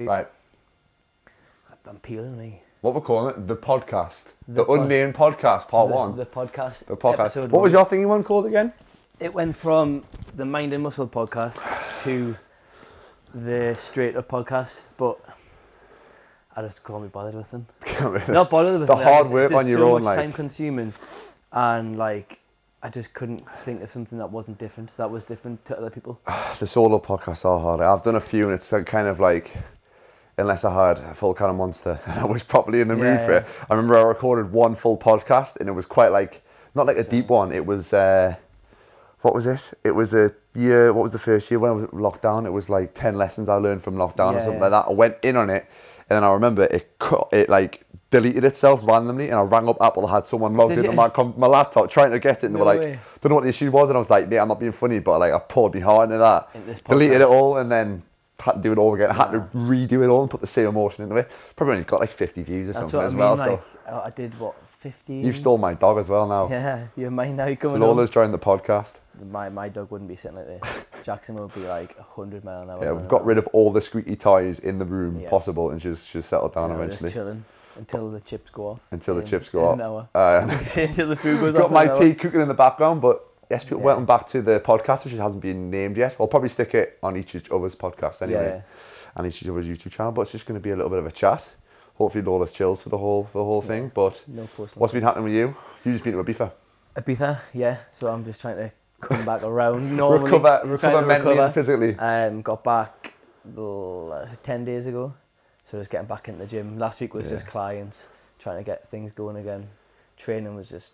Right. I'm peeling me. What we're calling it? The podcast. The, The pod- unnamed podcast, part the, one. The podcast. The podcast. episode What was one. your thing you one called again? It went from the Mind and Muscle podcast to the Straight Up podcast, but I just can't be bothered with them. Not bothered with The them. hard just- work it's just on your so own, much like- time consuming, and like I just couldn't think of something that wasn't different. That was different to other people. the solo podcasts are hard. I've done a few and it's like kind of like, unless I had a full kind of monster and I was properly in the mood Yeah, for it. I remember I recorded one full podcast and it was quite like, not like a deep one. It was, uh, what was it? It was a year, what was the first year when I was lockdown? It was like 10 lessons I learned from lockdown or something yeah. like that. I went in on it and then I remember it cut, it like deleted itself randomly and I rang up Apple, I had someone logged Did in on my, com- my laptop trying to get it and they were like, way. don't know what the issue was and I was like, mate, I'm not being funny, but like I poured my heart into that, In deleted it all and then had to do it all again. I had to redo it all and put the same emotion into it. Probably only got like 50 views or That's something as mean. well. like so I I did what 15. you've stole my dog as well now. Yeah, you're mine now. Coming. Lola's joined the podcast. My my dog wouldn't be sitting like this. Jackson would be like hundred mile an hour. Yeah, we've got rid of all the squeaky toys in the room Yeah. possible and she's, she's settled down know, eventually Just chilling until the chips go off. until the chips go hour. Uh, until the food goes We've off. got my tea cooking in the background, but yes, people, Yeah. welcome back to the podcast, which hasn't been named yet. We'll probably stick it on each other's podcast anyway, and each other's YouTube channel. But it's just going to be a little bit of a chat. Hopefully, Lola's chills for the whole for the whole thing. But No what's been happening with you? You just been to Ibiza. Ibiza, yeah. So I'm just trying to come back around. Normally, recover, recover mentally recover. and physically. Um, got back uh, ten days ago, so just getting back into the gym. Last week was Yeah. just clients trying to get things going again. Training was just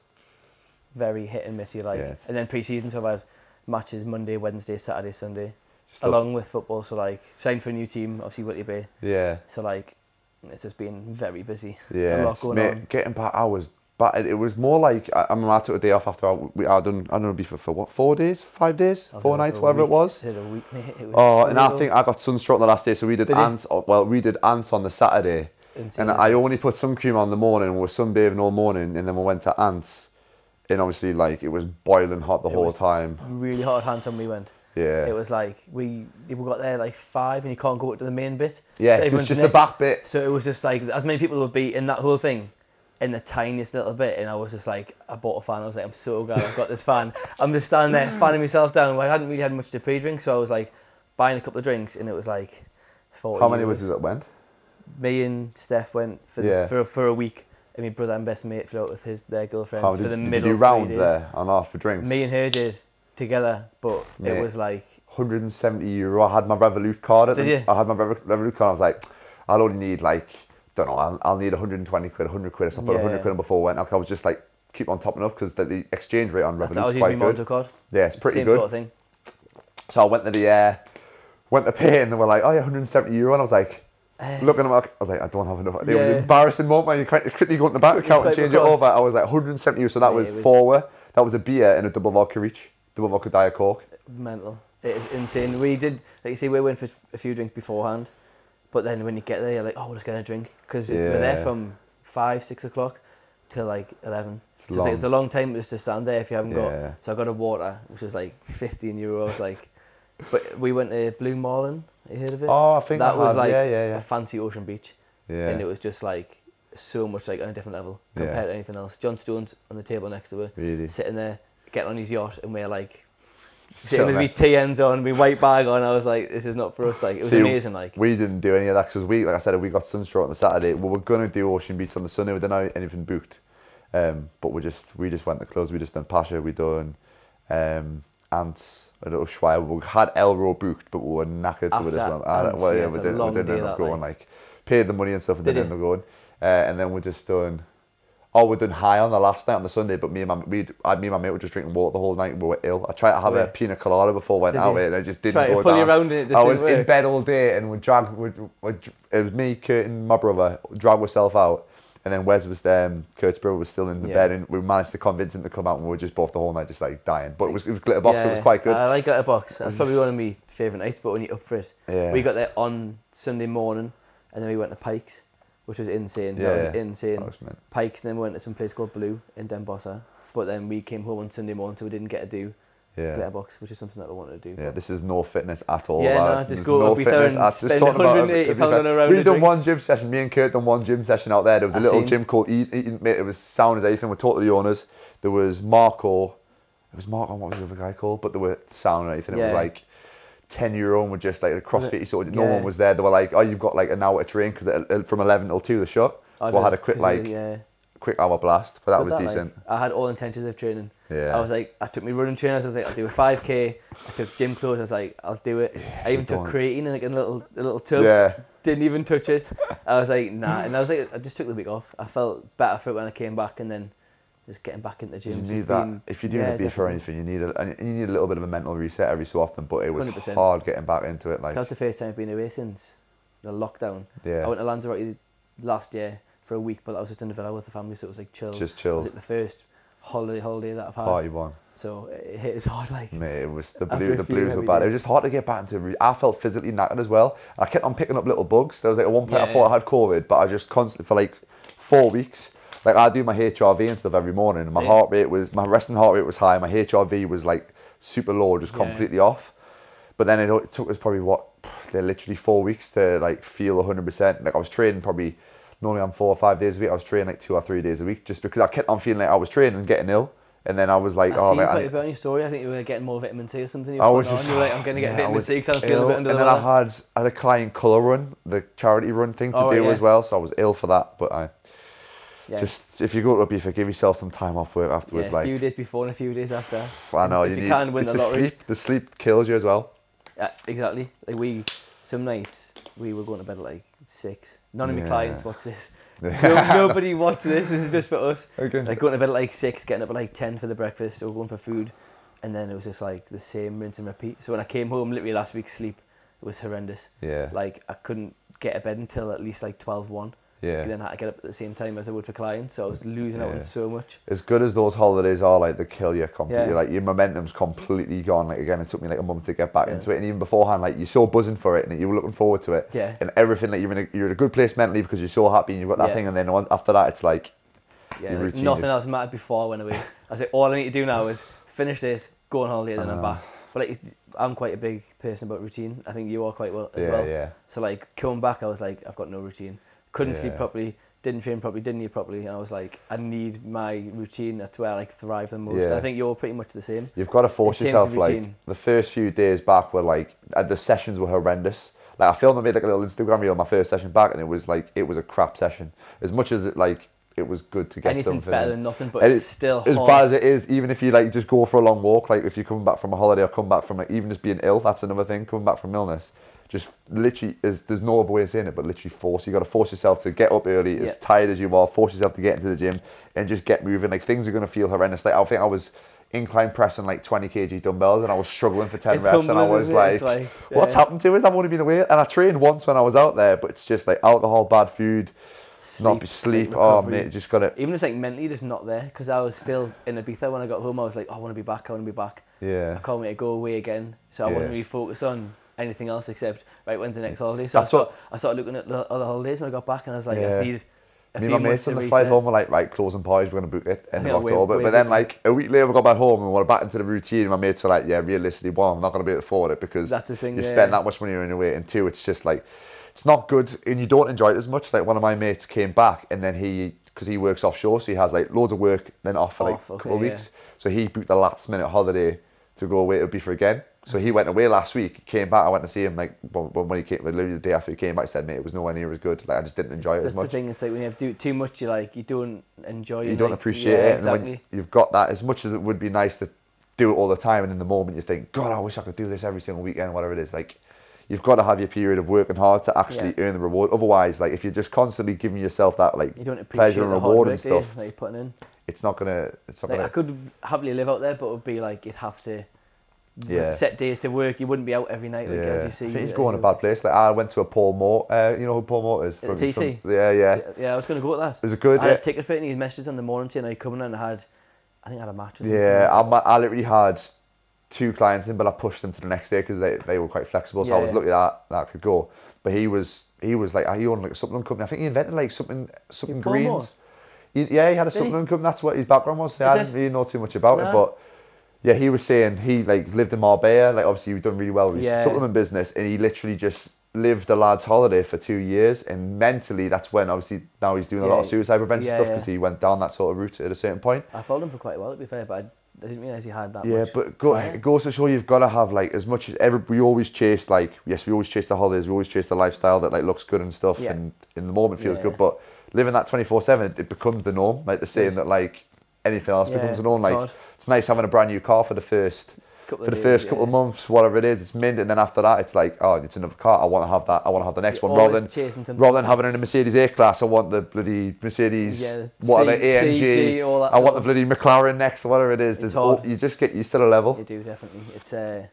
very hit and missy, like. Yeah, it's- and then pre-season, so I've had matches Monday, Wednesday, Saturday, Sunday, Just look- along with football. So like, signed for a new team, obviously Whitley Bay. yeah, So like, it's just been very busy. yeah. a lot it's- going mate, on. Getting back, I was. But it was more like I, I, mean, I took a day off after I, we, I done I don't know Ibiza for what four days, five days, I was four there nights, for a whatever it week. was. Did a week, mate. It was Oh, and I brutal. think I got sunstroke on the last day, so we did, Did you? ants. oh, Well, we did ants on the Saturday, Insane. and I only put sun cream on the morning. We were sunbathing all morning, and then we went to ants, and obviously like it was boiling hot the It whole time. really hard hand when we went. Yeah, It was like we we got there like five, and you can't go up to the main bit. yeah. so it was just the back bit. So it was just like as many people would be in that whole thing, in the tiniest little bit, and I was just like, I bought a fan. I was like, I'm so glad I've got this fan. I'm just standing there fanning myself down. Well, I hadn't really had much to pre-drink, so I was like buying a couple of drinks, and it was like. 40 How many euros. was it that went? Me and Steph went for the, for for a week, and my brother and best mate flew out with his their girlfriends How for did, the did you middle do three rounds there on off for drinks? Me and her did together, but Mate. it was like 170 euro. I had my Revolut card at Did the, you? I had my Revo- Revolut card. I was like, I'll only need like, don't know, I'll, I'll need 120 quid, 100 quid or something. Yeah, 100 yeah. quid in before I went. I was just like, keep on topping up because the, the exchange rate on I was Revolut's using quite my good. Monzo card. Yeah, it's pretty Same good. sort of thing. So I went to the, uh, went to pay and they were like, oh yeah, 170 euro. And I was like, Eh. looking at them, I was like, I don't have enough. It was an embarrassing moment when you quickly go into the bank Quickly account and change it over. I was like, 170 euro. So that Yeah, was was- four. That was a beer and a double vodka each. Double vodka Diet Coke. mental. It is insane. We did, like you say, we went for a few drinks beforehand, but then when you get there, you're like, oh, we're just gonna drink because we're there from five, six o'clock till like eleven. It's So it's, like, it's a long. time just to stand there if you haven't Yeah. got. So I got a water, which was like fifteen euros. Like, but we went to Blue Marlin. You heard of it? Oh, I think that I was had. like yeah, yeah, yeah. a fancy ocean beach, yeah. and it was just like so much like on a different level Yeah. compared to anything else. John Stone's on the table next to her, really. sitting there getting on his yacht, and we're like sitting with me TNs on, me white bag on. I was like, this is not for us. Like, it was See, amazing. Like, We didn't do any of that because we, like I said, we got sunstroke on the Saturday. We were gonna do Ocean Beach on the Sunday. We didn't have anything booked, um, but we just we just went to close. We just done Pacha. We done um, Ants, a little Schweier. We had Elrow booked, but we were knackered, so we just After went. ah, Ants, well, yeah, yeah, it's we a didn't, we long didn't day end up that, going. like. Like, paid the money and stuff, and Did didn't you? end up going. Uh, and then we're just done. Oh, we done high on the last night on the Sunday, but me and my we I me and my mate were just drinking water the whole night. We were ill. I tried to have Yeah. a pina colada before I went Did out, you? and I just didn't Try to go pull you down. and it just I didn't was in work. bed all day, and we dragged. We, we, it was me, Kurt, and my brother dragged myself out, and then Wes was um, Kurt's brother was still in the Yeah. bed, and we managed to convince him to come out, and we were just both the whole night just like dying. But it was it was glitterbox, so it was quite good. I like Glitterbox. That's probably one of my favourite nights, but when you're up for it. Yeah. We got there on Sunday morning, and then we went to Pikes, which was insane. Yeah, that was insane. That was. Pikes, and then we went to some place called Blue in Denbossa. But then we came home on Sunday morning, so we didn't get to do Yeah. letterbox, which is something that I wanted to do. Yeah, this is no fitness at all. Yeah, no, just go no fitness. at- just talking about 180 Ibiza. pound on a round We of done one gym session. Me and Kurt done one gym session out there. There was a I little seen. gym called Eat, Eat, Mate. It was sound as anything. We talked to the owners. There was Marco. It was Marco. What was the other guy called? But they were sound and anything. It was like. 10 year old we're just like the CrossFit, so no Yeah. one was there. They were like, "Oh, you've got like an hour to train because from 11 till 2 the shot." So I, did, had a quick, like yeah. quick hour blast, but that But was like, decent. I had all intentions of training. Yeah. I was like, I took my running trainers. I was like, I'll do a 5k. I took gym clothes. I was like, I'll do it. I even took creatine in like a little, a little tub. yeah, Didn't even touch it. I was like, nah. And I was like, I just took the week off. I felt better for it when I came back, and then just getting back into the gym. you need that. being- If you're doing yeah, a beef or anything, you need a and you need a little bit of a mental reset every so often. But it was 100%. hard getting back into it. Like, That was the first time I've been away since the lockdown. yeah, I went to Lanzarote last year for a week, but I was just in the villa with the family, so it was like chill. just chill. was chilled, it the first holiday holiday that I've had? party one. So it hit us hard, like. Mate, it was the blue, the blues were bad. It was just hard to get back into. Re- I felt physically knackered as well. I kept on picking up little bugs. There was like at one point I Yeah. thought I had COVID, but I just constantly for like four weeks. Like I do my HRV and stuff every morning. And my Yeah. heart rate was my resting heart rate was high. My HRV was like super low, just Yeah. completely off. But then it, it took us probably what, literally four weeks to like feel 100%. Like I was training probably, normally I'm four or five days a week. I was training like two or three days a week just because I kept on feeling like I was training and getting ill. And then I was like, I oh, mate, I need- on your story. I think you were getting more vitamin C or something. You I was just on. You were like, I'm going to get yeah, vitamin C because I'm feeling a bit under and the then weather. I had I had a client colour run, the charity run thing to Oh, do yeah. as well. So I was ill for that. But I yeah. just if you go to a beef, give yourself some time off work afterwards. yeah, a few days before and a few days after. I know if you you need. can win the the lottery. sleep. The sleep kills you as well. Yeah, exactly. Like we, some nights we were going to bed at like six. None of my Yeah. clients watch this. No, nobody watch this. This is just for us. Okay. Like going to bed at like six, getting up at like ten for the breakfast, or going for food, and then it was just like the same rinse and repeat. So when I came home, literally last week's sleep, was horrendous. Yeah. Like I couldn't get a bed until at least like 12, 1. Yeah. Then had to get up at the same time as I would for clients, so I was losing out on so much. As good as those holidays are, like they kill you completely. Yeah. Like your momentum's completely gone. Like again, it took me like a month to get back Yeah. into it, and even beforehand, like you're so buzzing for it, and you were looking forward to it, Yeah. and everything. Like you're in a, you're in a good place mentally because you're so happy and you've got that Yeah. thing, and then after that, it's like Yeah, Your like, routine, nothing else mattered before I went away. I said, all I need to do now is finish this, go on holiday, and then I'm uh-huh. back. But like, I'm quite a big person about routine. I think you are quite well as yeah, well. yeah. So like coming back, I was like, I've got no routine. Couldn't sleep properly. Didn't train properly. Didn't eat properly. And I was like, I need my routine. That's where I like thrive the most. Yeah. I think you're pretty much the same. You've got to force yourself. Like the first few days back were like uh, the sessions were horrendous. Like I filmed, I made like a little Instagram reel on my first session back, and it was like it was a crap session. As much as it like it was good to get Anything's something. better than nothing, but And it's still as hard. bad as it is, even if you like just go for a long walk, like if you're coming back from a holiday or come back from like even just being ill, that's another thing. Coming back from illness, just literally is there's no other way of saying it, but literally force. You got to force yourself to get up early, as Yeah. tired as you are. Force yourself to get into the gym and just get moving. Like things are gonna feel horrendous. Like I think I was incline pressing like 20 kg dumbbells and I was struggling for 10 It's reps and I was isn't it? It's like, like, what's happened to us? I've only been away and I trained once when I was out there, but it's just like alcohol, bad food, not be sleep. oh mate, just gotta Even just like mentally just not there because I was still in Ibiza when I got home. I was like, I want to be back. I want to be back. yeah. I can't wait to go away again. So I wasn't really focused on anything else except right when's the next holiday. So That's I, what- I started looking at the other holidays when I got back and I was like, I Yeah. just need a Me few and my mates on the flight home were like, right, closing parties, we're going to book it end of October. but then, like, a week later, we got back home and we we're back into the routine. And my mates were like, yeah, realistically, one, I'm not going to be able to afford it because That's the thing, you yeah. spend that much money on your way. And two, it's just like, it's not good and you don't enjoy it as much. Like, one of my mates came back and then he, because he works offshore, so he has like loads of work, then off for like Off, a couple of yeah. weeks. So he booked the last minute holiday to go away to Ibiza again. So he went away last week, came back. I went to see him like when when he came, literally the day after he came back. He said, "Mate, it was nowhere near as good. Like I just didn't enjoy it That's as the thing. It's like when you have do too much, you like you don't enjoy. it, you don't like- appreciate yeah, it. And Exactly. when you've got that, as much as it would be nice to do it all the time, and in the moment you think, God, I wish I could do this every single weekend, whatever it is. Like, you've got to have your period of working hard to actually Yeah. earn the reward. Otherwise, like if you're just constantly giving yourself that like you don't appreciate pleasure and reward and stuff, that you're putting in. it's not gonna. It's not Like, I gonna. could happily live out there, but it would be like you'd have to Yeah. set days to work. You wouldn't be out every night, like yeah, as you see. I he's going a bad place. Like I went to a Paul Moore. Uh, you know who Paul Moore is? From- TC? from- yeah, yeah. Yeah, yeah, I was going to go with that. Was it good? I had a ticket for it and he messages in the morning saying, are you coming? And I had, I think I had a match or something. Yeah, I, I literally had two clients in, but I pushed them to the next day because they, they were quite flexible. So I was yeah. lucky that that could go. But he was he was like he owned like a supplement company. I think he invented like something something greens. He, yeah, he had a Did he? supplement company. That's what his background was. I Is didn't it? really know too much about it, but Yeah, he was saying he like lived in Marbella. Like obviously, he'd done really well with his Yeah. supplement business, and he literally just lived the lad's holiday for two years. And mentally, that's when obviously now he's doing a lot of Yeah. suicide prevention Yeah, stuff yeah. because he went down that sort of route at a certain point. I followed him for quite a while to be fair, but I, I didn't realise he had that Yeah, much. but go, it goes to show you've got to have like as much as every we always chase like yes we always chase the holidays we always chase the lifestyle that like looks good and stuff Yeah. and in the moment feels Yeah. good but living that 24 7 it becomes the norm like the saying that like anything else Yeah, becomes the norm it's like hard. It's nice having a brand new car for the first Couple for of the first couple of months whatever it is it's mint and then after that it's like oh it's another car I want to have that I want to have the next You're one rather than rather than having a Mercedes A class I want the bloody Mercedes Yeah, whatever C- AMG CG, all that I want the bloody McLaren next whatever it is There's all, you just get used to the level You do definitely. It's uh,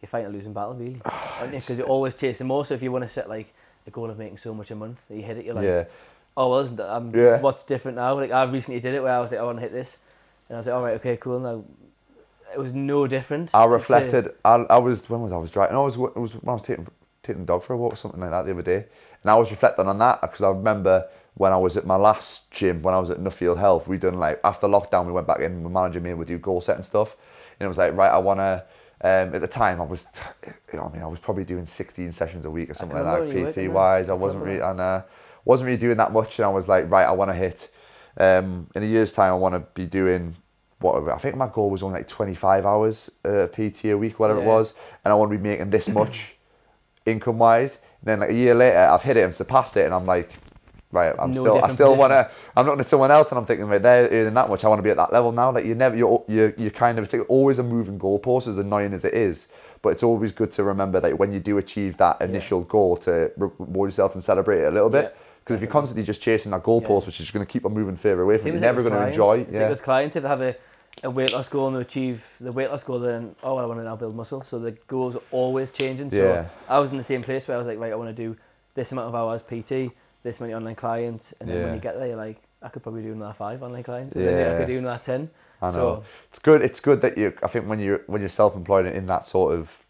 you're fighting a losing battle really, because you're always chasing more. So if you want to set like a goal of making so much a month, that you hit it, you're like, yeah oh well, isn't that, um, Yeah. what's different now? Like I recently did it where I was like, I want to hit this, and I was like, all right, okay, cool. Now it was no different. I reflected. I, I was when was I was driving? I was it was when I was taking taking the dog for a walk or something like that the other day, and I was reflecting on that because I remember when I was at my last gym when I was at Nuffield Health, we done like after lockdown we went back in. My manager made we do goal setting stuff, and it was like right, I want to. Um, at the time, I was, you know, I mean, I was probably doing 16 sessions a week or something like remember when you that, PT wise. I I wasn't really, and uh, wasn't really doing that much, and I was like, right, I want to hit. Um, in a year's time, I want to be doing whatever. I think my goal was only like 25 hours uh, PT a week, whatever it was, and I want to be making this much income wise. Then like a year later, I've hit it and surpassed it, and I'm like, right, I'm No still, I still want to. I'm looking at someone else, and I'm thinking, right, they're earning that much. I want to be at that level now. Like you never, you're, you're, you're kind of, it's always a moving goalpost, as annoying as it is. But it's always good to remember that when you do achieve that initial goal, to reward yourself and celebrate it a little bit. Yeah, Because if you're constantly just chasing that goalpost, Yeah. which is going to keep on moving further away from you, you're never going to enjoy. It's Yeah. like with clients, if they have a, a weight loss goal and they achieve the weight loss goal, then oh, I want to now build muscle. So the goals are always changing. So Yeah. I was in the same place where I was like, right, I want to do this amount of hours PT, this many online clients, and then Yeah. when you get there, you're like, I could probably do another five online clients, and then I could do another ten. I know. So it's good. It's good that you. I think when you're when you're self-employed and in that sort of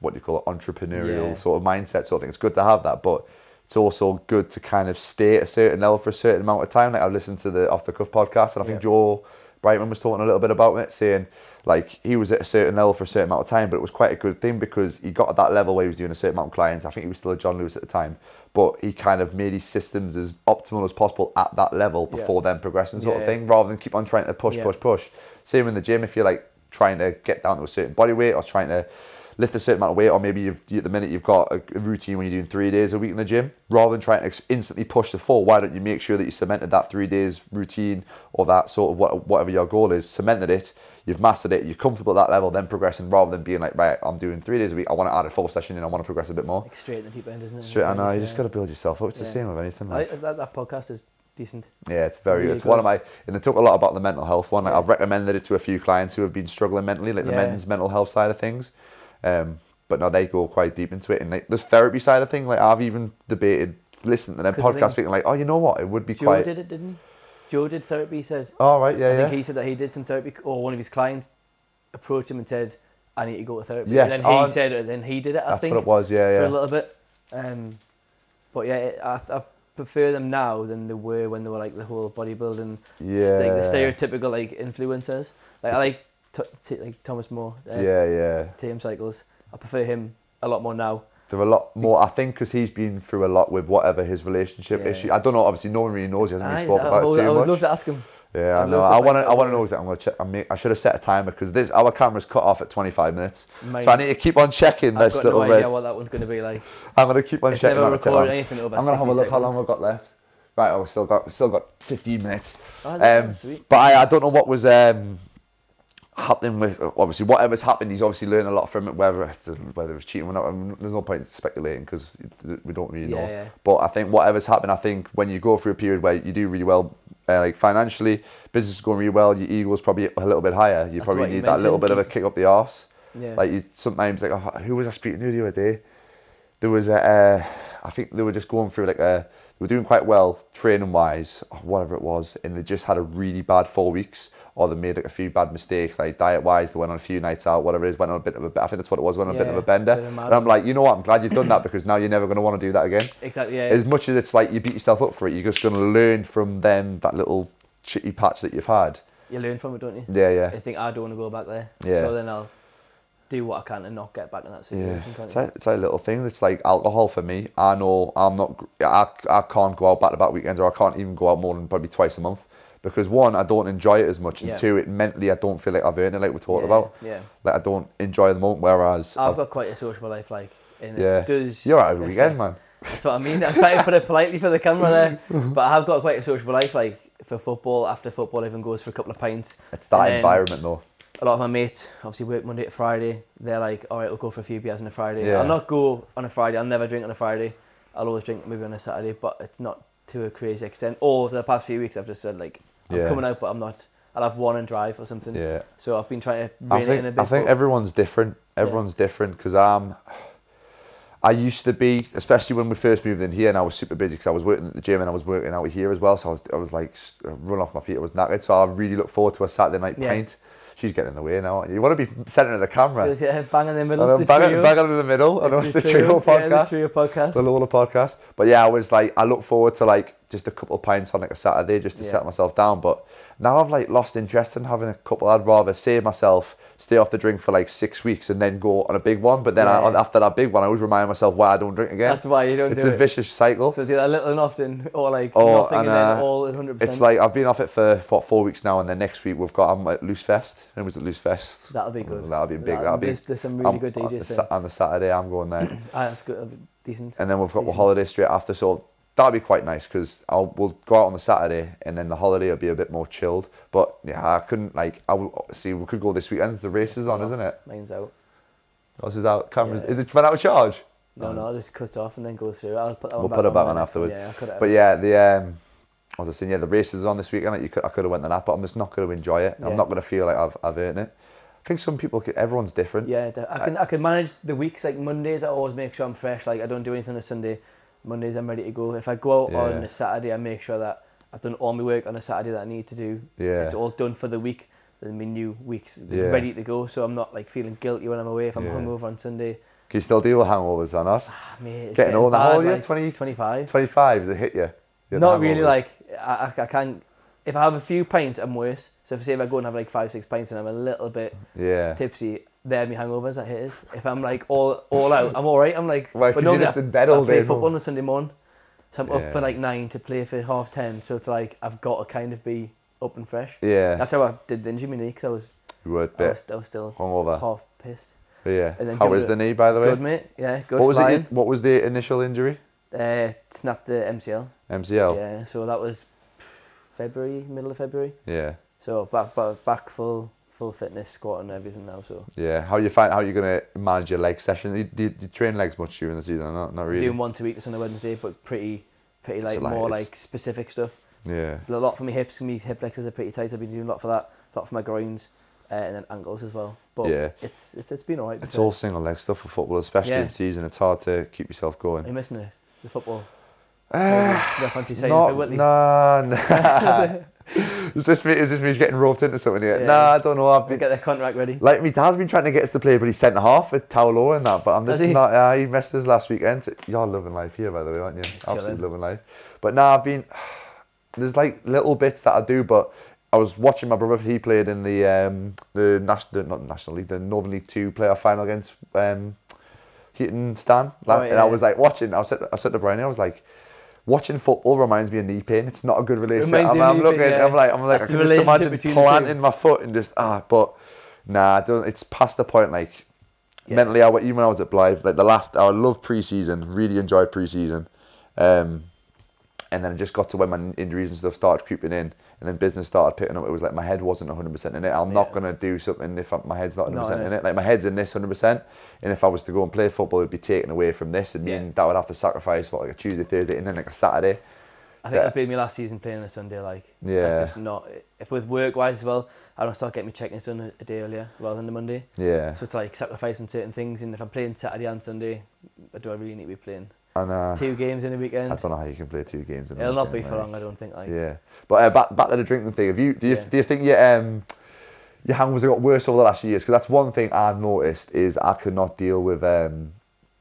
what do you call it, entrepreneurial Yeah. sort of mindset sort of thing. It's good to have that, but it's also good to kind of stay at a certain level for a certain amount of time. Like I've listened to the Off the Cuff podcast, and I think Yeah. Joe Brightman was talking a little bit about it, saying like he was at a certain level for a certain amount of time, but it was quite a good thing because he got at that level where he was doing a certain amount of clients. I think he was still a John Lewis at the time, but he kind of made his systems as optimal as possible at that level Yeah. before then progressing, sort of thing, rather than keep on trying to push, Yeah. push, push. Same in the gym if you're like trying to get down to a certain body weight or trying to lift a certain amount of weight, or maybe you've you, at the minute you've got a, routine when you're doing three days a week in the gym, rather than trying to instantly push the four, why don't you make sure that you cemented that three days routine or that sort of what, whatever your goal is, cemented it, you've mastered it, you're comfortable at that level, then progressing rather than being like, right, I'm doing three days a week, I want to add a fourth session in, I want to progress a bit more. like straight in the deep end, isn't it? Straight, I know, you just got to build yourself up. It's the same with anything. I, Like. that, that podcast is decent. Yeah, it's very. Really it's one of my, and they talk a lot about the mental health one. Like Yeah. I've recommended it to a few clients who have been struggling mentally, like the Yeah. men's mental health side of things. Um, but no, they go quite deep into it, and like the therapy side of thing. Like I've even debated listening to I podcasts, thinking like, oh, you know what, it would be Joe quite. did it, didn't he? Joe did therapy. He said. Oh right, yeah, I yeah. think he said that he did some therapy, or one of his clients approached him and said, "I need to go to therapy." Yes, And then he oh, said it, then he did it. I That's think what it was. Yeah, for a little bit. Um, but yeah, it, I, I prefer them now than they were when they were like the whole bodybuilding, Yeah. like the stereotypical like influencers. Like I like t- t- like Thomas More, uh, Yeah, yeah. TM Cycles. I prefer him a lot more now. They're a lot more. I think because he's been through a lot with whatever his relationship Yeah. issue. I don't know. Obviously, no one really knows. He hasn't really spoken I, about would, it I too would much. love to ask him. Yeah, I I'd know. I want to. I want to know exactly. I'm gonna check. I, mean, I should have set a timer because this our camera's cut off at 25 minutes, Mine- so I need to keep on checking I've this got little no idea what that one's going to be like. I'm gonna keep on It's checking. never that recorded anything over I'm gonna have a 60 look how long we've got left. Right, oh, we still got still got 15 minutes. Oh, Um, but I, I don't know what was um, happening with obviously whatever's happened. He's obviously learned a lot from it. Whether whether it was cheating or not, um, there's no point in speculating because we don't really know. Yeah, yeah. But I think whatever's happened, I think when you go through a period where you do really well, uh, like financially, business is going really well, your ego's probably a little bit higher. You That's probably what you need that little bit of a kick up the arse. Yeah. Like you sometimes like oh, who was I speaking to the other day? There was a, uh, I think they were just going through like a, they were doing quite well training wise, whatever it was, and they just had a really bad four weeks, or they made like a few bad mistakes, like diet wise, they went on a few nights out, whatever it is, went on a bit of a, I think that's what it was, went on a bit of a bender, and I'm like, you know what, I'm glad you've done that because now you're never going to want to do that again. exactly. Yeah. As much as it's like you beat yourself up for it, you're just going to learn from them that little shitty patch that you've had. you learn from it, don't you? Yeah, yeah. I think I don't want to go back there. Yeah. So then I'll do what I can to not get back in that situation. Yeah, it's like, it's like little things. It's like alcohol for me. I know I'm not. I, I can't go out back to back weekends, or I can't even go out more than probably twice a month because one, I don't enjoy it as much, and Yeah. two, it mentally I don't feel like I've earned it, like we talked Yeah, about. Yeah. Like I don't enjoy the moment. Whereas I've I've- got quite a sociable life, like. Yeah, It does. you're out every weekend, like- man. That's what I mean. I'm trying to put it politely for the camera there, uh-huh. but I have got quite a sociable life. Like for football, after football, even goes for a couple of pints. It's that environment though. A lot of my mates obviously work Monday to Friday. They're like, all right, we'll go for a few beers on a Friday. Yeah. I'll not go on a Friday. I'll never drink on a Friday. I'll always drink maybe on a Saturday, but it's not to a crazy extent. Or for the past few weeks, I've just said like, I'm Yeah. coming out, but I'm not. I'll have one and drive or something. Yeah. So I've been trying to I rein it in a think bit. I think everyone's different. Everyone's different because I'm. I used to be, especially when we first moved in here, and I was super busy because I was working at the gym and I was working out here as well. So I was, I was like run off my feet. I was knackered. So I really look forward to a Saturday night Yeah. pint. She's getting in the way now. You want to be centering of the camera. Yeah, bang in the middle. And the bang, trio. bang in the middle. I know it's the trio Yeah, the podcast. trio podcast. The Lola podcast. But yeah, I was like, I look forward to like just a couple of pints on like a Saturday just to Yeah. set myself down. But now I've like lost interest in having a couple. I'd rather save myself, stay off the drink for like six weeks and then go on a big one. But then I, after that big one, I always remind myself why I don't drink again. That's why you don't it's do a it. vicious cycle. So do that little and often, or like Oh, nothing and, and, then uh, all at 100%. It's like I've been off it for what, four weeks now, and then next week we've got I'm at Loose Fest. And it was at Loose Fest. That'll be good. That'll be big. That- That'll be. There's, there's some really I'm- good on DJs the, there. On the Saturday, I'm going there. Ah, that's good. that'll be decent. and then we've got the holiday straight after. So that'll be quite nice because I'll we'll go out on the Saturday and then the holiday will be a bit more chilled. But yeah, I couldn't like I will see we could go this weekend. The race is on, isn't it? Mine's out. This is out. Cameras. Yeah. Is it run out of charge? No, no, just cut off and then go through. I'll put that We'll put it back my on afterwards. Yeah, I'll cut it. But yeah, the um, as I was saying, yeah, the race is on this weekend. Like you could, I could have went on that, but I'm just not going to enjoy it. Yeah. I'm not going to feel like I've I've earned it. I think some people, could, everyone's different. Yeah, I can I can manage the weeks. Like Mondays, I always make sure I'm fresh. Like I don't do anything on a Sunday. Mondays, I'm ready to go. If I go out on a Saturday, I make sure that I've done all my work on a Saturday that I need to do. Yeah. It's all done for the week. Then my new week's Yeah. ready to go. So I'm not like feeling guilty when I'm away. If I'm Yeah. hungover on Sunday, Can you still deal with hangovers or not? ah, mate, it's Getting old now, are you? like, 20 25. 25, does it hit you? You Not really. Like I, I, I can't. If I have a few pints, I'm worse. So if say if I go and have like five, six pints and I'm a little bit Yeah. tipsy, they're my hangovers. That his. If I'm like all all out, I'm all right. I'm like, Right, you're normally just I- in bed I all play day, football on a Sunday morning, so I'm up for like nine to play for half ten. So it's like I've got to kind of be up and fresh. Yeah. That's how I did the injury my knee because I was, You were I was I was still hungover. half pissed. Yeah. And then How jumped is it- the knee, by the way? Good mate, yeah, good what was flying. it? What was the initial injury? Uh, snapped the MCL. MCL. Yeah, so that was February, middle of February. Yeah. So back back, back full full fitness, squat and everything now. So Yeah. How you find? How you gonna manage your leg session? You, do, you, do you train legs much during the season? Not, not really. doing once a week on a Wednesday, but pretty pretty So, like like, more like specific stuff. Yeah. A lot for my hips, my hip flexors are pretty tight. I've been doing a lot for that, a lot for my groins, uh, and then ankles as well. But Yeah. it's it's, it's been alright. It's all single leg stuff for football, especially Yeah. in season. It's hard to keep yourself Are going. you missing it? The football. Uh, no not, nah, nah. is this me? Is this me getting roped into something here? Yeah. Nah, I don't know. I've been, get their contract ready. like me dad's been trying to get us to play, but he's centre half at Tow Law and that. But I'm just not. Uh, he messed us last weekend. You're loving life here, by the way, aren't you? Absolutely chilling. loving life. But now I've been. There's like little bits that I do, but I was watching my brother. He played in the um the national, not national league, the Northern League Two playoff final against um Heaton Stan. Oh, and yeah. I was like watching. I said I said to Brian, I was like. Watching football reminds me of knee pain. It's not a good relationship. I'm, I'm looking. pain, yeah. I'm like, I'm like, That's I can just imagine planting my foot and just ah. But nah, it's past the point. Like Yeah. mentally, I, even when I was at Blyth, like the last, I loved pre-season. Really enjoyed pre-season. Um, and then it just got to when my injuries and stuff started creeping in, and then business started picking up. It was like my head wasn't 100% in it. I'm not gonna do something if I- my head's not 100% No, in it. Like my head's in this 100%, and if I was to go and play football, it'd be taken away from this, and Yeah. mean that would have to sacrifice for like a Tuesday, Thursday, and then like a Saturday. I think Yeah. that'd be me last season playing on a Sunday. Like, Yeah. just not. If with work wise as well, I don't start getting my check-ins done a day earlier rather than the Monday. Yeah, So it's like sacrificing certain things. And if I'm playing Saturday and Sunday, do I really need to be playing and uh, two games in a weekend? I don't know how you can play two games. In a weekend. It'll not be for long, I don't think. Like, Yeah, but uh, back back to the drinking thing. Have you do you Yeah. do you think your um your hangovers have got worse over the last few years? Because that's one thing I've noticed is I could not deal with um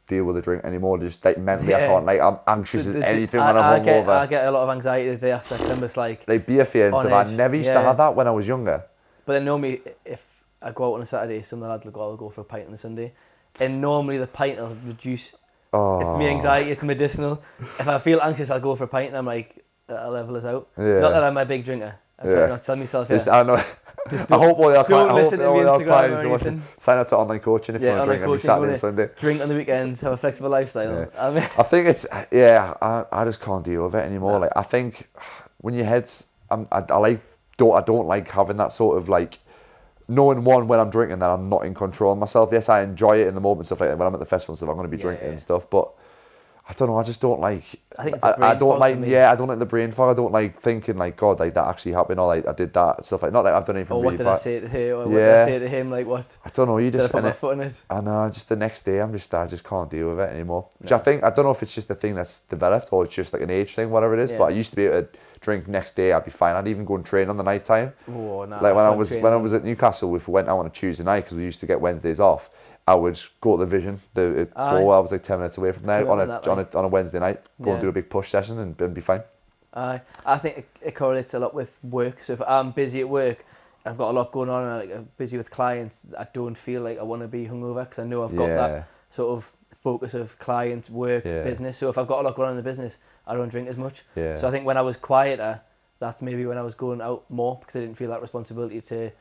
deal with a drink anymore. Just like mentally, I can't. Like I'm anxious The- as the- the- anything I, when I I'm get, I get a lot of anxiety the day after September. It's like, Like beer fear and stuff. I never used to have that when I was younger. but then normally if I go out on a Saturday, some of the lads will go, I'll go for a pint on a Sunday. And normally the pint will reduce. Oh, It's me anxiety, it's medicinal. if I feel anxious, I'll go for a pint and I'm like, that'll level us out. Yeah. Not that I'm a big drinker. I'm Yeah. not to tell myself. Just- I know. Just I hope all your clients, I hope all your clients are watching. Sign up to online coaching if you Yeah, want to drink every Saturday and Sunday. drink on the weekends, have a flexible lifestyle. Yeah. I mean, I think it's yeah. I, I just can't deal with it anymore. No. Like I think when your head's, I'm, I, I like don't I don't like having that sort of like knowing one when I'm drinking that I'm not in control of myself. Yes, I enjoy it in the moment stuff like that. When I'm at the festival and stuff, I'm going to be Yeah, drinking yeah. and stuff. But I don't know. I just don't like. I think it's a I, I don't like. Yeah, I don't like the brain fog. I don't like thinking like God, like that actually happened or like I did that stuff like. Not that I've done anything or what really did I bad. say to her? Or what did. I say to him? Like what? I don't know. You Did I just put my it, foot in it? I know, just the next day, I'm just, I just can't deal with it anymore. Which No. I think, I don't know if it's just a thing that's developed or it's just like an age thing, whatever it is. Yeah. But I used to be able to drink next day, I'd be fine. I'd even go and train on the night time. Oh, nah, like when I can't was when I was at Newcastle, if we went out on a Tuesday night because we used to get Wednesdays off, I would go to the Vision. The it's Aye. all I was like ten minutes away from there on a, that on way. a on a Wednesday night. Go and do a big push session and, and be fine. Aye, I think it, it correlates a lot with work. So if I'm busy at work, I've got a lot going on, and like, I'm busy with clients, I don't feel like I want to be hungover because I know I've got that sort of focus of client, work, Yeah. business. So if I've got a lot going on in the business, I don't drink as much. yeah, So I think when I was quieter, that's maybe when I was going out more because I didn't feel that responsibility to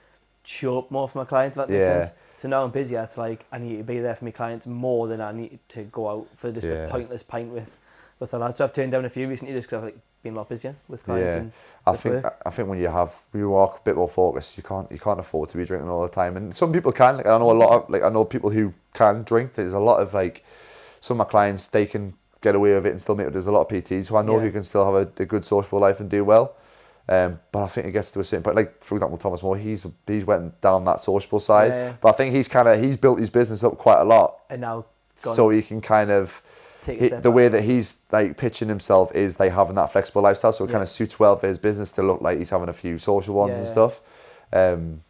show up more for my clients. If that makes Yeah. sense. So now I'm busier. It's like I need to be there for my clients more than I need to go out for just Yeah. a pointless pint with with the lads. So I've turned down a few recently just because I've like been a lot busier with clients. Yeah. And I think work. I think when you have when you are a bit more focused, you can't you can't afford to be drinking all the time. And some people can. Like I know a lot of like I know people who can drink. There's a lot of like some of my clients they can get away with it and still make. it. There's a lot of PTs who I know Yeah. who can still have a, a good sociable life and do well. Um, but I think it gets to a certain point. Like for example, Thomas Moore, he's he's went down that sociable side. Yeah, yeah. But I think he's kind of he's built his business up quite a lot, and now so he can kind of he, the way that he's like pitching himself is like having that flexible lifestyle, so it Yeah. kind of suits well for his business to look like he's having a few social ones and stuff. Um,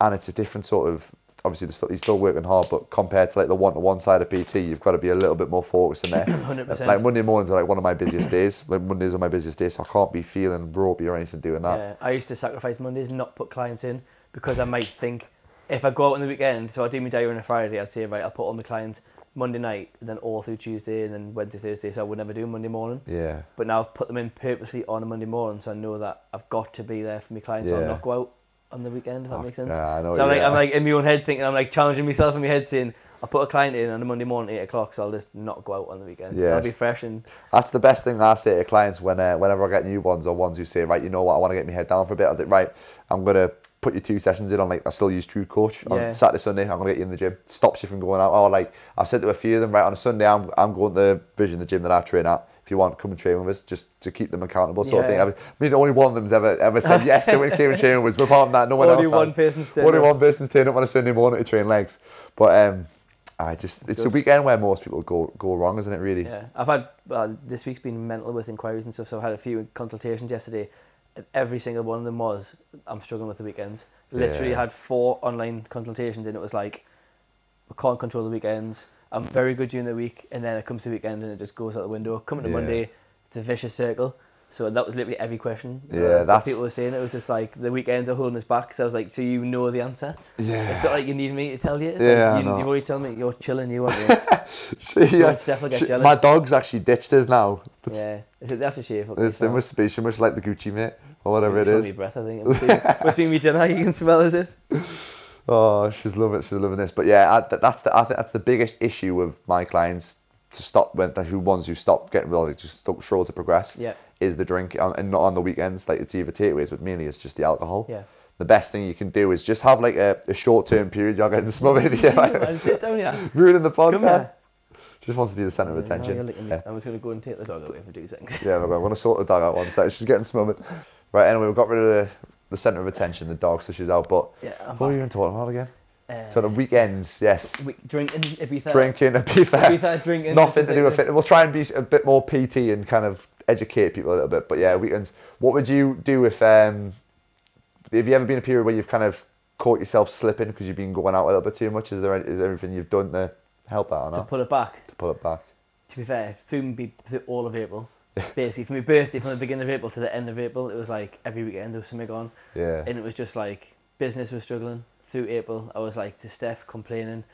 and it's a different sort of obviously the he's still working hard, but compared to like the one to one side of PT, you've got to be a little bit more focused in there. Uh, 100%. like Monday mornings are like one of my busiest days. Like Mondays are my busiest days, so I can't be feeling ropey or anything doing that. Yeah, I used to sacrifice Mondays, and not put clients in because I might think if I go out on the weekend, so I do my day on a Friday, I'd say right, I'll put on the clients Monday night, and then all through Tuesday, and then Wednesday, Thursday. So I would never do Monday morning. Yeah, But now I've put them in purposely on a Monday morning, so I know that I've got to be there for my clients. So Yeah. I'll not go out on the weekend. If that Oh, makes sense. yeah, I know. So I'm like. I'm like in my own head thinking, I'm like challenging myself in my head saying, I'll put a client in on a Monday morning, eight o'clock, so I'll just not go out on the weekend. Yeah, I'll be fresh and That's the best thing I say to clients when uh, whenever I get new ones or ones who say, right, you know what, I want to get my head down for a bit. I think, right, I'm gonna put your two sessions in on like I still use True Coach on Yeah. Saturday, Sunday. I'm gonna get you in the gym. Stops you from going out. Or like I've said to a few of them, right, on a Sunday, I'm I'm going to the Vision, the gym that I train at. If you want, come and train with us, just to keep them accountable, sort Yeah. of thing. I mean, only one of them's ever ever said yes. They went came and trained with us. Apart from that, no one only else. one has. person's turned Only one person's turning up on a Sunday morning to train legs. But um, I just it's a weekend where most people go go wrong, isn't it? Really? Yeah, I've had uh, this week's been mental with inquiries and stuff. So I've had a few consultations yesterday, and every single one of them was I'm struggling with the weekends. Literally Yeah. had four online consultations, and it was like I can't control the weekends. I'm very good during the week, and then it comes to the weekend and it just goes out the window. Coming to Yeah. Monday, it's a vicious circle. So that was literally every question. uh, Yeah, that that's- people were saying. It was just like the weekends are holding us back. So I was like, so you know the answer. Yeah. It's not like you need me to tell you. Like, Yeah, I you, know. you've already told me you're chilling. You want. See, Go yeah. and Steph will get She- jealous. my dog's actually ditched us now. It's, Yeah, is it after shave? it's, there must be. She must like the Gucci mate or whatever it is. breath, I think. It must be, must be me dinner. You can smell is it? Oh, she's loving it. She's loving this. But yeah, I, that's the I think that's the biggest issue with my clients to stop when the who ones who stop getting really just stop struggle to progress Yeah, is the drink on, and not on the weekends. Like it's either takeaways, but mainly it's just the alcohol. yeah. The best thing you can do is just have like a, a short term period. You're getting smothered. Yeah, like, Man, sit ruining the podcast. Just wants to be the centre of attention. me. Yeah. I'm just going to go and take the dog away for two seconds. Yeah, we're going to sort the dog out one sec. She's getting smothered. Right, anyway, we've got rid of the, the centre of attention, the dog, so she's out. But Yeah, what were you even talking about again? Uh, So the weekends, yes. we, drinking, Ibiza. Drinking, be fair. Ibiza, drinking. Nothing to do with it. fitness. We'll try and be a bit more PT and kind of educate people a little bit. But yeah, weekends. What would you do if, um, have you ever been a period where you've kind of caught yourself slipping because you've been going out a little bit too much? Is there, any- is there anything you've done to help that or not? To pull it back. To pull it back. to be fair, through me through all of April. Basically, from my birthday, from the beginning of April to the end of April, it was like every weekend there was something on, Yeah. and it was just like business was struggling. Through April, I was like to Steph complaining,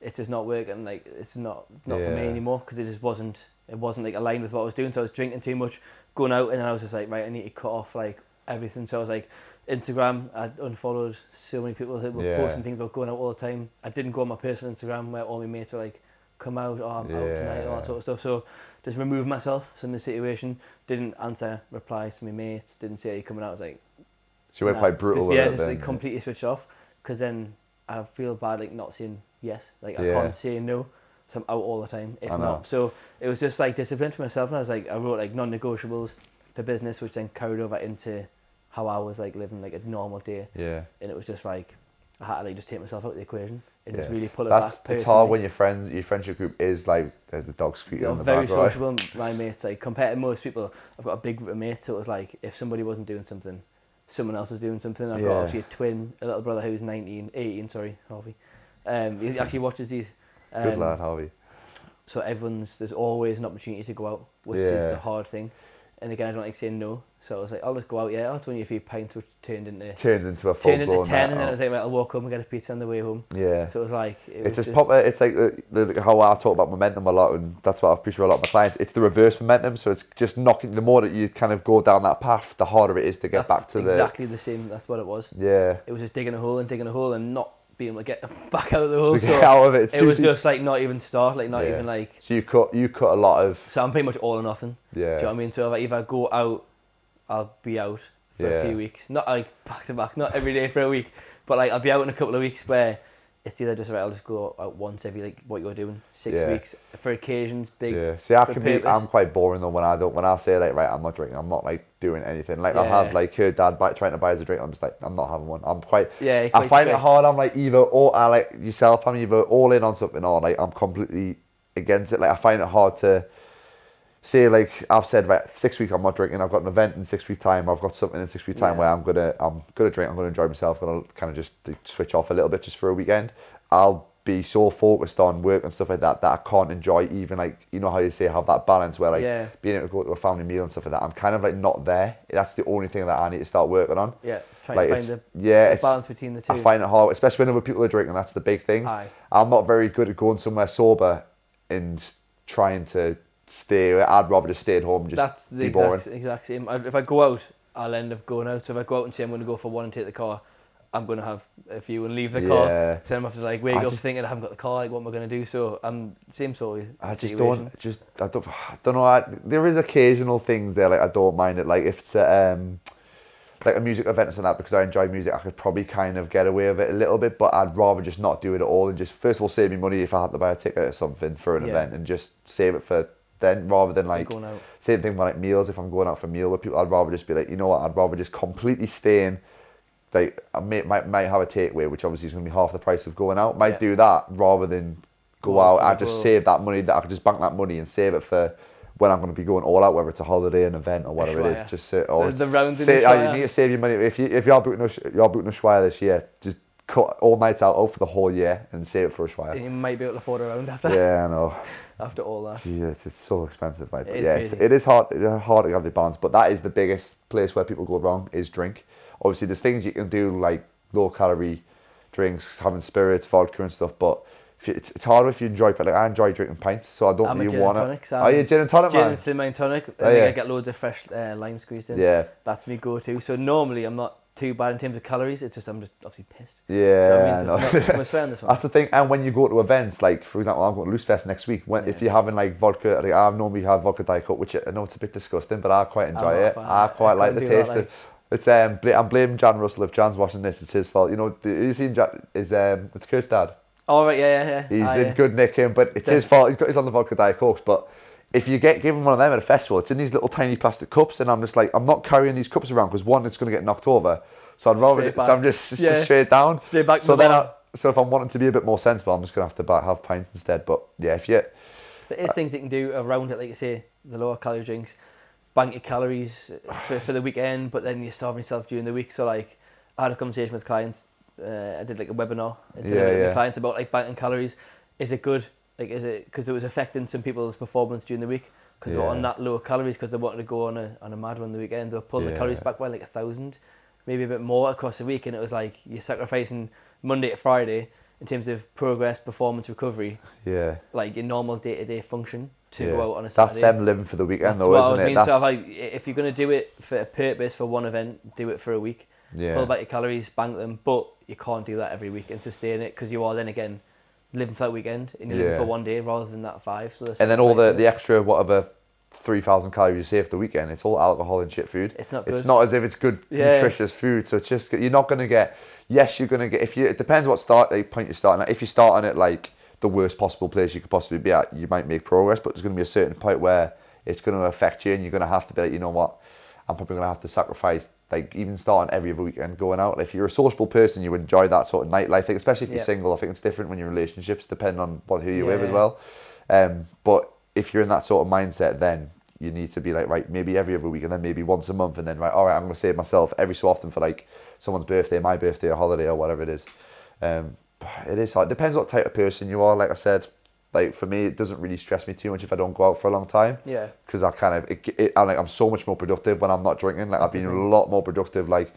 it's just not working. Like it's not not for me anymore because it just wasn't it wasn't like aligned with what I was doing. So I was drinking too much, going out, and then I was just like, right, I need to cut off like everything. So I was like, Instagram, I unfollowed so many people that were Yeah. posting things about going out all the time. I didn't go on my personal Instagram where all my mates were like, come out, or I'm out tonight, and all that sort of stuff. So just removed myself from the situation. Didn't answer replies to my mates. Didn't say, are you coming out? I was like, So you went nah. quite brutal Just, yeah, just then. like completely switched off. Because then I feel bad like not saying yes. Like I Yeah. can't say no. So I'm out all the time. If not, so it was just like discipline for myself. And I was like, I wrote like non-negotiables for business, which then carried over into how I was like living like a normal day. Yeah. And it was just like I had to like just take myself out of the equation and just really pull it That's back. it's hard when your friends, your friendship group is like there's the dog squeaking on the very back, right? sociable, my mates. Like compared to most people, I've got a big group of mates. So it was like if somebody wasn't doing something, someone else was doing something. I've got Yeah. obviously a twin, a little brother who's 19, 18, sorry, Harvey. Um, he actually watches these. Um, Good lad, Harvey. So everyone's there's always an opportunity to go out, which Yeah. is the hard thing. And again, I don't like saying no. So I was like, I'll just go out. Yeah, I'll only a few pints, which turned into Turned into a full turned into ten, and then I was like, right, I'll walk home and get a pizza on the way home. Yeah. So it was like it It's was just proper. It's like the, the how I talk about momentum a lot, and that's what I appreciate a lot of my clients. It's the reverse momentum, so it's just knocking. The more that you kind of go down that path, the harder it is to get that's back to the exactly the same. That's what it was. yeah. It was just digging a hole and digging a hole and not being able to get back out of the hole. To So get out of it, it's it was deep. just like not even start, like not Yeah. even like. So you cut you cut a lot of So I'm pretty much all or nothing. yeah. Do you know what I mean? So if I, if I go out, I'll be out for Yeah. a few weeks. Not like back to back, not every day for a week, but like I'll be out in a couple of weeks where it's either just right. I'll just go out once every like what you're doing six Yeah. weeks for occasions, big. yeah. See, I can be. I'm quite boring though when I don't. When I say like, right, I'm not drinking. I'm not like doing anything. Like I'll have like her dad buy, trying to buy us a drink. I'm just like, I'm not having one. I'm quite. Yeah, I quite find it hard. I'm like either or I like yourself. I'm either all in on something or like I'm completely against it. Like I find it hard to say like I've said right six weeks I'm not drinking. I've got an event in six weeks time. I've got something in six weeks time Yeah. where I'm gonna I'm gonna drink. I'm gonna enjoy myself. I'm gonna kind of just switch off a little bit just for a weekend. I'll be so focused on work and stuff like that that I can't enjoy even like you know how you say have that balance where like Yeah. being able to go to a family meal and stuff like that. I'm kind of like not there. That's the only thing that I need to start working on. Yeah, trying Like to it's find yeah, the, it's balance between the two. I find it hard, especially when other people are drinking. That's the big thing. Aye. I'm not very good at going somewhere sober and trying to stay. I'd rather just stay at home and just That's the be boring. exact, exact same. If I go out, I'll end up going out. So if I go out and say I'm going to go for one and take the car, I'm going to have a few and leave the car. Yeah. So I'm have to like wake I up just- thinking I haven't got the car. Like what am I going to do? So I'm same sort of I just situation. don't. Just I don't. I don't know. I, there is occasional things there like I don't mind it. Like if it's a, um, like a music event and that because I enjoy music, I could probably kind of get away with it a little bit. But I'd rather just not do it at all and just first of all save me money if I had to buy a ticket or something for an Yeah. event and just save it for then rather than like. Same thing with like meals. If I'm going out for a meal with people, I'd rather just be like, you know what? I'd rather just completely stay in. Like I may, might might have a takeaway, which obviously is going to be half the price of going out. Might Yeah. do that rather than go, Go out. I just whole- save that money. That I could just bank that money and save it for when I'm going to be going all out, whether it's a holiday, an event, or whatever it is. Just sit or The- the round in say, the oh, you need to save your money. If you if you're booking a you're booking a Schweier this year, just cut all nights out for the whole year and save it for a And Schweier. you might be able to afford a round after yeah, I know. after all that. Gee, it's, so expensive, mate. But It yeah, it's, it is hard. It's hard to have the balance, but that is the biggest place where people go wrong is drink. Obviously, there's things you can do like low calorie drinks, having spirits, vodka and stuff. But if you, it's, it's harder if you enjoy. But like I enjoy drinking pints, so I don't I'm really want to. Are you gin and tonic Gin man? and cinnamon tonic. I Oh, yeah. I get loads of fresh uh, lime squeezed in. Yeah, That's me go-to. So normally I'm not too bad in terms of calories. It's just I'm just obviously pissed. yeah. So I I mean, so it's not, I'm swearing this one. That's the thing. And when you go to events, like for example, I'm going to Loose Fest next week. When if you're having like vodka, like I normally have vodka diet coke, which I know it's a bit disgusting, but I quite enjoy it. I I quite like the couldn't that, taste of. like- It's um, I'm blaming Jan Russell. If Jan's watching this, it's his fault. You know, the, you seen Jan, is um, it's Kurt's dad. Oh right, yeah, yeah, yeah. He's Ah, in yeah. good nick him, but it's his fault. He's got he's on the vodka diet cokes, but. If you get given one of them at a festival, it's in these little tiny plastic cups, and I'm just like, I'm not carrying these cups around because one, it's going to get knocked over. So I'd rather, so I'm just, just Yeah. straight down. Straight back So then. I, so if I'm wanting to be a bit more sensible, I'm just gonna have to buy, have pints instead. But yeah, if you, There is things you can do around it, like you say, the lower calorie drinks, bank your calories for, for the weekend, but then you're starving yourself during the week. So like, I had a conversation with clients. Uh, I did like a webinar. I did Yeah, with yeah. clients about like banking calories. Is it good Like, is it because it was affecting some people's performance during the week because they were on that lower calories because they wanted to go on a on a mad one the weekend. They were pulling the calories back by like a thousand, maybe a bit more across the week, and it was like you're sacrificing Monday to Friday in terms of progress, performance, recovery, Yeah. like your normal day to day function to yeah. go out on a That's them living for the weekend, That's though, I isn't was it? That's, So if, like, if you're gonna do it for a purpose for one event, do it for a week. yeah. Pull back your calories, bank them, but you can't do that every week and sustain it because you are then again living for that weekend and you're living Yeah. for one day rather than that five. So and then all the, the it. extra whatever three thousand calories you save for the weekend, it's all alcohol and shit food. It's not It's good. not as if it's good Yeah. nutritious food. So it's just you're not gonna get. Yes, you're gonna get. If you it depends what start like, point you're starting at. If you're starting at like the worst possible place you could possibly be at, you might make progress. But there's gonna be a certain point where it's gonna affect you, and you're gonna have to be like, you know what, I'm probably gonna have to sacrifice. Like even starting every other weekend, going out. If you're a sociable person, you enjoy that sort of nightlife. Like, especially if you're Yeah. single, I think it's different when you're in relationships, depending on what who you're Yeah, with as well. Um, but if you're in that sort of mindset, then you need to be like, right, maybe every other week and then maybe once a month and then, right, all right, I'm going to save myself every so often for like someone's birthday, my birthday, a holiday or whatever it is. Um, it is hard. Depends what type of person you are. Like I said, like for me, it doesn't really stress me too much if I don't go out for a long time Yeah. because I kind of it, it, I'm like I'm so much more productive when I'm not drinking. Like I've been a lot more productive. Like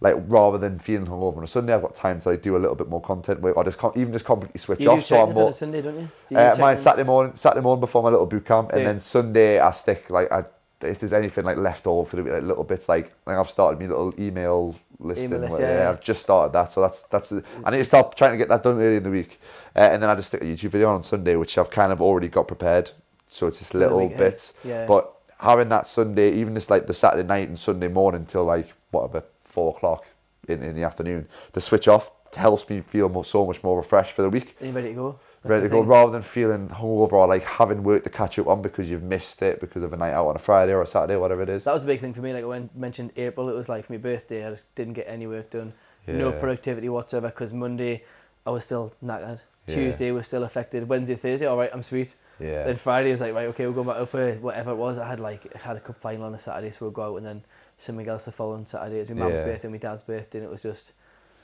like rather than feeling hungover on a Sunday, I've got time to like do a little bit more content work or just com- even just completely switch You off. So I'm more Sunday, don't you? Do you uh, mine? Saturday morning, Saturday morning before my little boot camp, and Yeah. then Sunday I stick like I if there's anything like left over for the like little bits like like I've started my little email listing. Email list, where- yeah, yeah. I've just started that, so that's that's I need to stop trying to get that done early in the week, uh, and then I just stick a YouTube video on Sunday, which I've kind of already got prepared, so it's just little week, bits. Yeah. But having that Sunday, even just like the Saturday night and Sunday morning till like whatever four o'clock in, in the afternoon, the switch off helps me feel more, so much more refreshed for the week Are you ready to go? Ready to go rather than feeling hungover or like having work to catch up on because you've missed it because of a night out on a Friday or a Saturday, whatever it is. That was a big thing for me. Like when I mentioned April, it was like for my birthday, I just didn't get any work done. No productivity whatsoever because Monday I was still knackered. Yeah. Tuesday was still affected. Wednesday, Thursday, all right, I'm sweet. Yeah. Then Friday was like, right, okay, we'll go back up for whatever it was. I had like had a cup final on a Saturday, so we'll go out and then something else the following Saturday. It was my mum's Yeah. birthday and my dad's birthday, and it was just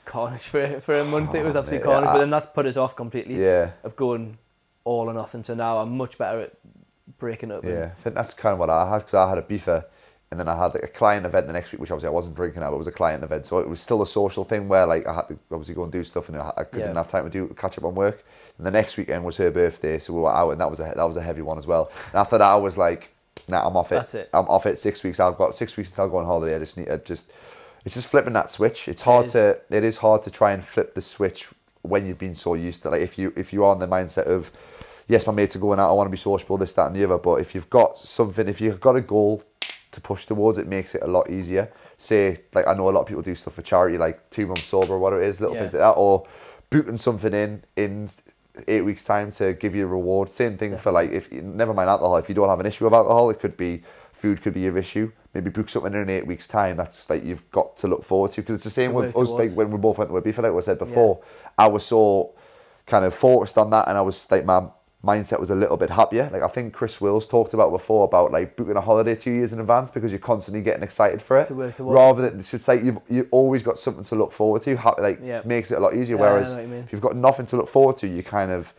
carnage for for a month. it was Oh, absolute mate, carnage, I- but then that's put us off completely yeah. of going all or nothing. So now I'm much better at breaking up. Yeah. I think that's kind of what I had because I had Ibiza and then I had like a client event the next week, which obviously I wasn't drinking at, but it was a client event. So it was still a social thing where like I had to obviously go and do stuff and I, I couldn't Yeah. have time to do catch up on work. And the next weekend was her birthday, so we were out and that was a that was a heavy one as well. And after that, I was like, nah, I'm off it. That's it. I'm off it. Six weeks. I've got six weeks until I go on holiday. I just need. I just. It's just flipping that switch. It's hard is. to. It is hard to try and flip the switch when you've been so used to. Like if you if you are in the mindset of, yes, my mates are going out. I want to be sociable. This, that, and the other. But if you've got something, if you've got a goal to push towards, it makes it a lot easier. Say like I know a lot of people do stuff for charity, like two months sober, or whatever it is, little Yeah. things like that, or booting something in in eight weeks time to give you a reward. Same thing for like if never mind alcohol. If you don't have an issue with alcohol, it could be food could be your issue. Maybe book something in eight weeks time. That's like you've got to look forward to because it's the same with us. Like when we both went to Ibiza, like I said before, I was so kind of focused on that, and I was like my mindset was a little bit happier. Like I think Chris Wills talked about before about like booking a holiday two years in advance because you're constantly getting excited for it. To rather than it's just like you've you always got something to look forward to. Like Yeah. makes it a lot easier. Yeah, Whereas you if you've got nothing to look forward to, you kind of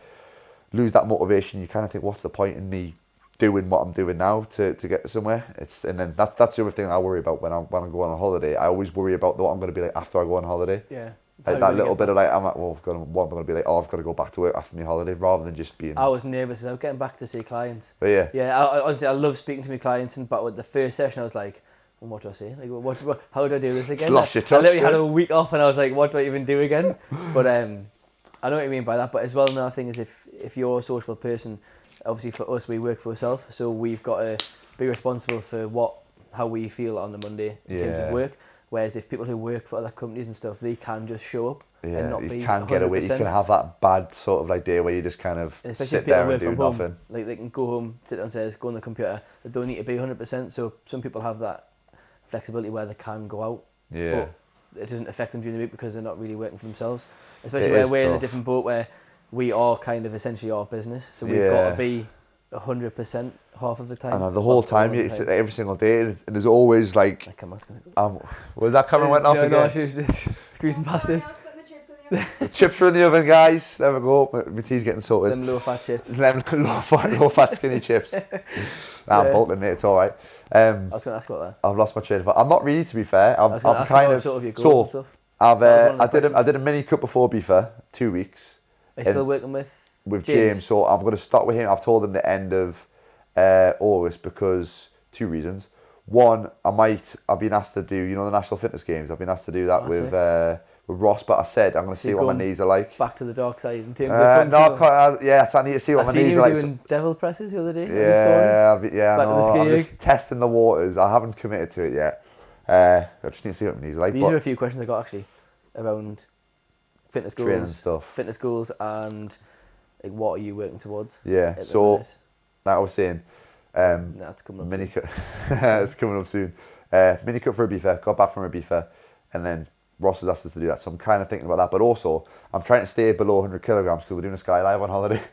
lose that motivation. You kind of think, what's the point in me doing what I'm doing now to, to get somewhere? It's and then that's that's the other thing I worry about when I when I go on a holiday. I always worry about what I'm going to be like after I go on holiday. Yeah. Like that little bit of like I'm like, well, I've got to, what I'm going to be like. Oh, I've got to go back to work after my holiday, rather than just being. I was nervous as I was getting back to see clients. but yeah, Yeah, I, I, honestly, I love speaking to my clients, and but with the first session, I was like, well, "What do I say? Like, what, what? How do I do this again?" lost your I touch, literally had a week off, and I was like, "What do I even do again?" but um, I know what you mean by that. But as well, another thing is if if you're a sociable person, obviously for us, we work for ourselves, so we've got to be responsible for what how we feel on the Monday in terms of work. Whereas if people who work for other companies and stuff, they can just show up and yeah, not be you can't get away. You can have that bad sort of like day where you just kind of sit there and do home, nothing. like they can go home, sit downstairs, go on the computer. They don't need to be 100%. So some people have that flexibility where they can go out, Yeah, but it doesn't affect them during the week because they're not really working for themselves. Especially It where we're in a different boat where we are kind of essentially our business. So we've got to be 100% half of the time. and the whole time, you the it's every single day, and there's always like, Like, I'm not go. um, was that camera went off no, again? No, she was just squeezing past it. Someone else putting the chips the The chips are in the oven, guys. There we go. My, my tea's getting sorted. Them low fat chips. Them low fat, low fat skinny chips. Nah, I'm Yeah. bolting, mate. It's all right. Um, I was going to ask about I've lost my train of thought. I'm not really, to be fair. that. I I'm, was I'm ask kind about of sort of your goals so. and stuff. I've uh, I the did a, I did a mini cut before Ibiza, two weeks Are still working with? with James. James. So I'm going to start with him. I've told him the end of uh, August because two reasons. One, I might. I've been asked to do you know the national fitness games. I've been asked to do that Oh, with uh, with Ross, but I said I'm going to So see what my knees are like. Back to the dark side in terms Uh, of no, I can't, yeah, so I need to see what I my knees are like. doing devil presses the other day. at the story. Yeah, I've, yeah, Back to the no, I'm just testing the waters. I haven't committed to it yet. Uh, I just need to see what my knees are like. These are a few questions I got actually around fitness goals, training stuff. fitness goals, and like what are you working towards? Yeah, so minute? like I was saying, um, that's coming up. mini cut. it's coming up soon. Uh, mini cut for a. Got back from a and then Ross has asked us to do that. So I'm kind of thinking about that. But also, I'm trying to stay below 100 kilograms because we're doing a skydive on holiday.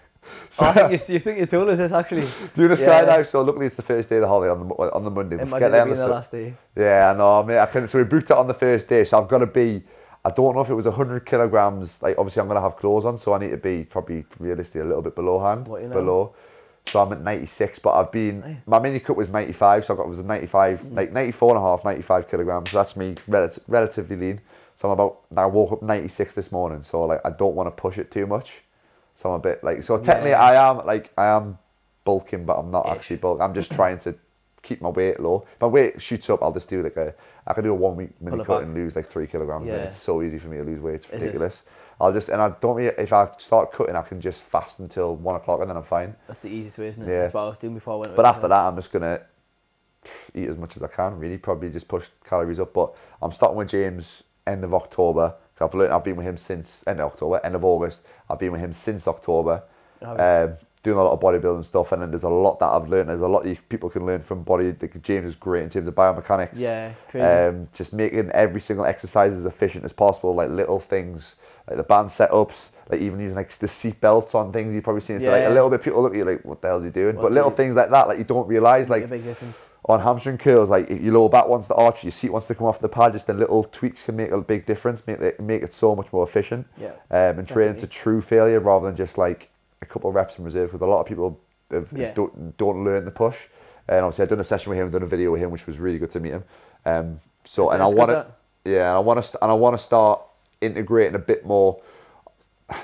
Oh, I think you, you think you told us this actually. doing a Yeah. skydive. So luckily it's the first day of the holiday on the on the Monday. We Imagine get it there on the the last day. Yeah, I know. I mean, I can. So we booked it on the first day. So I've got to be. I don't know if it was 100 kilograms. Like obviously, I'm gonna have clothes on, so I need to be probably realistically a little bit below hand. What you know? below. So I'm at 96, but I've been. Aye. My mini cut was 95, so I got it was a 95, Mm. like 94 and a half, 95 kilograms. So that's me relative, relatively lean. So I'm about. I woke up 96 this morning, so like I don't want to push it too much. So I'm a bit like. So technically, Yeah. I am like I am bulking, but I'm not Ish. actually bulking. I'm just trying to keep my weight low. If my weight shoots up, I'll just do like a. I can do a one week mini Pull cut and lose like three kilograms. Yeah. It's so easy for me to lose weight. It's It ridiculous. I'll just and I don't. really- If I start cutting, I can just fast until one o'clock and then I'm fine. That's the easiest way, isn't it? Yeah. That's what I was doing before I went. But after that, I'm just gonna eat as much as I can. Really, probably just push calories up. But I'm starting with James end of October. So I've learned. I've been with him since end of October, end of August. I've been with him since October. Oh, Um, doing a lot of bodybuilding stuff, and then there's a lot that I've learned. There's a lot you, people can learn from body. like, James is great in terms of biomechanics. Yeah, crazy. Um, just making every single exercise as efficient as possible, like little things, like the band setups, like even using like the seat belts on things. You've probably seen. So like Yeah. a little bit, people look at you like, "What the hell's he doing?" What's but little things like that, like you don't realize, like on hamstring curls, like if your lower back wants to arch, your seat wants to come off the pad. Just the little tweaks can make a big difference. Make it make it so much more efficient. Yeah. Um, and training to true failure rather than just like a couple of reps in reserve. Because a lot of people have, Yeah. don't don't learn the push. And obviously, I've done a session with him, done a video with him, which was really good to meet him. Um, so and I want to, yeah, I want to, and I want to start integrating a bit more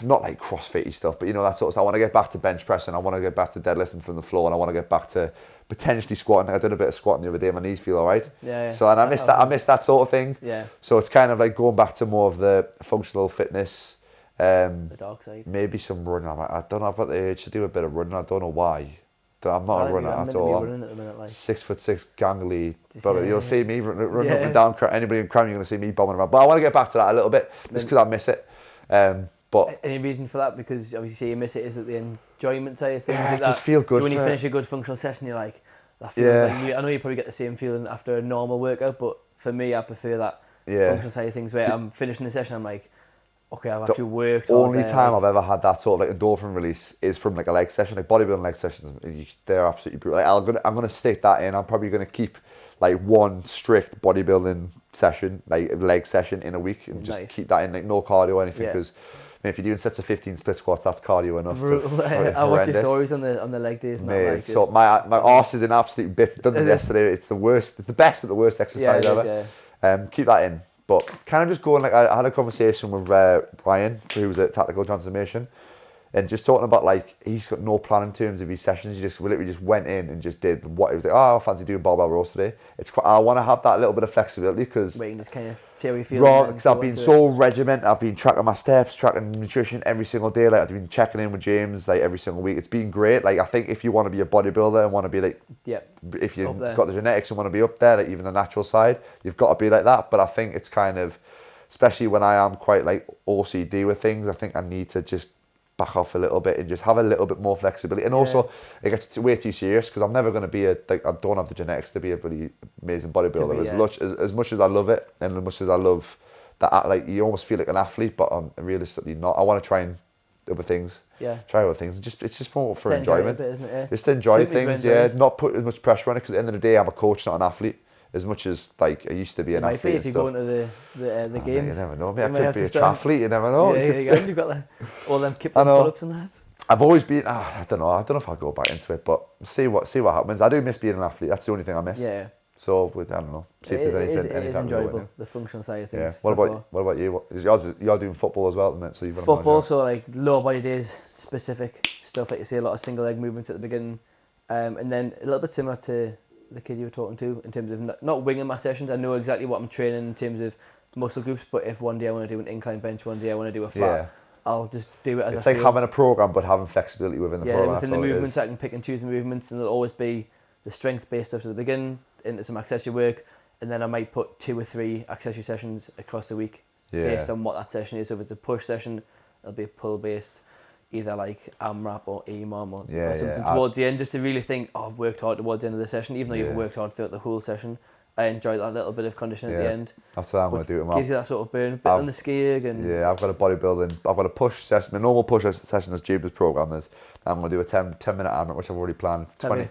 not like CrossFit stuff, but you know that sort of stuff. I want to get back to bench pressing. I want to get back to deadlifting from the floor, and I want to get back to potentially squatting. I did a bit of squatting the other day. My knees feel all right. Yeah, yeah. So and I miss that. I miss that sort of thing. Yeah, So it's kind of like going back to more of the functional fitness. Um, the dark side. maybe some running. I'm, I don't know. I've got the urge to do a bit of running. I don't know why. I'm not I a runner at meant to be all. Running at minute, like. six foot six, gangly. Just- But yeah, you'll yeah. see me running, running up and down. Anybody in crime, you're going to see me bombing around. But I want to get back to that a little bit, just because I miss it. Um, but Any reason for that? Because obviously you miss it. Is it the enjoyment side of things? Yeah, I just that- feel good So when you for it. finish a good functional session, you're like, that feels Yeah. like you, I know you probably get the same feeling after a normal workout, but for me, I prefer that yeah, functional side of things where I'm finishing the session, I'm like, okay, I've The actually worked. only time I've ever had that sort of like endorphin release is from like a leg session, like bodybuilding leg sessions. you- They're absolutely brutal. Like, I'm gonna I'm gonna stick that in. I'm probably gonna keep like one strict bodybuilding session, like leg session in a week, and just Nice. keep that in. Like no cardio or anything, Yeah. because if you're doing sets of 15 split squats, that's cardio enough. brutal. I watch your stories on the on the leg days Mate, like, so my my arse is in absolute bits. Done yesterday. It's the worst. It's the best, but the worst yeah, exercise is, ever. yeah. Um, keep that in. But kind of just going like I I had a conversation with uh, Brian, who was at Tactical Transformation, and just talking about like he's got no plan in terms of his sessions. He just literally just went in and just did what he was like. Oh, I fancy doing barbell rows today. It's quite. I want to have that little bit of flexibility because can just kind of see how you feel. Raw, because I've been so regimented. I've been tracking my steps, tracking nutrition every single day. Like I've been checking in with James like every single week. It's been great. Like I think if you want to be a bodybuilder and want to be like, Yeah, if you've got the genetics and want to be up there, like even the natural side, you've got to be like that. But I think it's kind of, especially when I am quite like OCD with things. I think I need to just back off a little bit and just have a little bit more flexibility. And also, it gets way too serious because I'm never going to be a like I don't have the genetics to be a pretty amazing bodybuilder. be, as yeah. much as, as much as I love it and as much as I love that, like you almost feel like an athlete, but I'm realistically not. I want to try and other things, yeah. try other things. Just it's just more for To enjoy enjoyment. bit, it? Yeah. Just to enjoy things, enjoy yeah. it. Not put as much pressure on it because at the end of the day, I'm a coach, not an athlete. As much as like I used to be an might be athlete if you and go into the the, uh, the Ah, games. You never know. Maybe You I could have be a triathlete. You never know. yeah, You yeah, could you go. say- You've got like, all them kip I and know. pull-ups and that. I've always been. ah, I don't know. I don't know if I'll go back into it, but see what see what happens. I do miss being an athlete. That's the only thing I miss. Yeah. So with, I don't know. See if there's anything. it is, it is anything go enjoyable, the functional side of things. Yeah. What about what about you? What, is yours? You're doing football as well, isn't it? So you've got football? So like lower body days, specific stuff like you see a lot of single leg movements at the beginning, um, and then a little bit similar to the kid you were talking to in terms of not, not winging my sessions. I know exactly what I'm training in terms of muscle groups, but if one day I want to do an incline bench, one day I want to do a flat, Yeah. I'll just do it as It's I like feel. having a program, but having flexibility within the program. yeah, program. within the movements. I can pick and choose the movements, and there'll always be the strength-based stuff at the beginning into some accessory work, and then I might put two or three accessory sessions across the week based on what that session is. So if it's a push session, it'll be a pull-based, either like AMRAP or EMOM or, Yeah, or something yeah, I- towards the end, just to really think, oh, I've worked hard towards the end of the session, even though Yeah. you've worked hard throughout the whole session. I enjoy that little bit of conditioning at the end. That's what I'm going to do tomorrow. Gives you that sort of burn, bit I've- on the skiing and Yeah, I've got a bodybuilding. I've got a push session. My normal push session is Jubas program. There's. I'm going to do a 10, 10 minute AMRAP, which I've already planned. Have 20,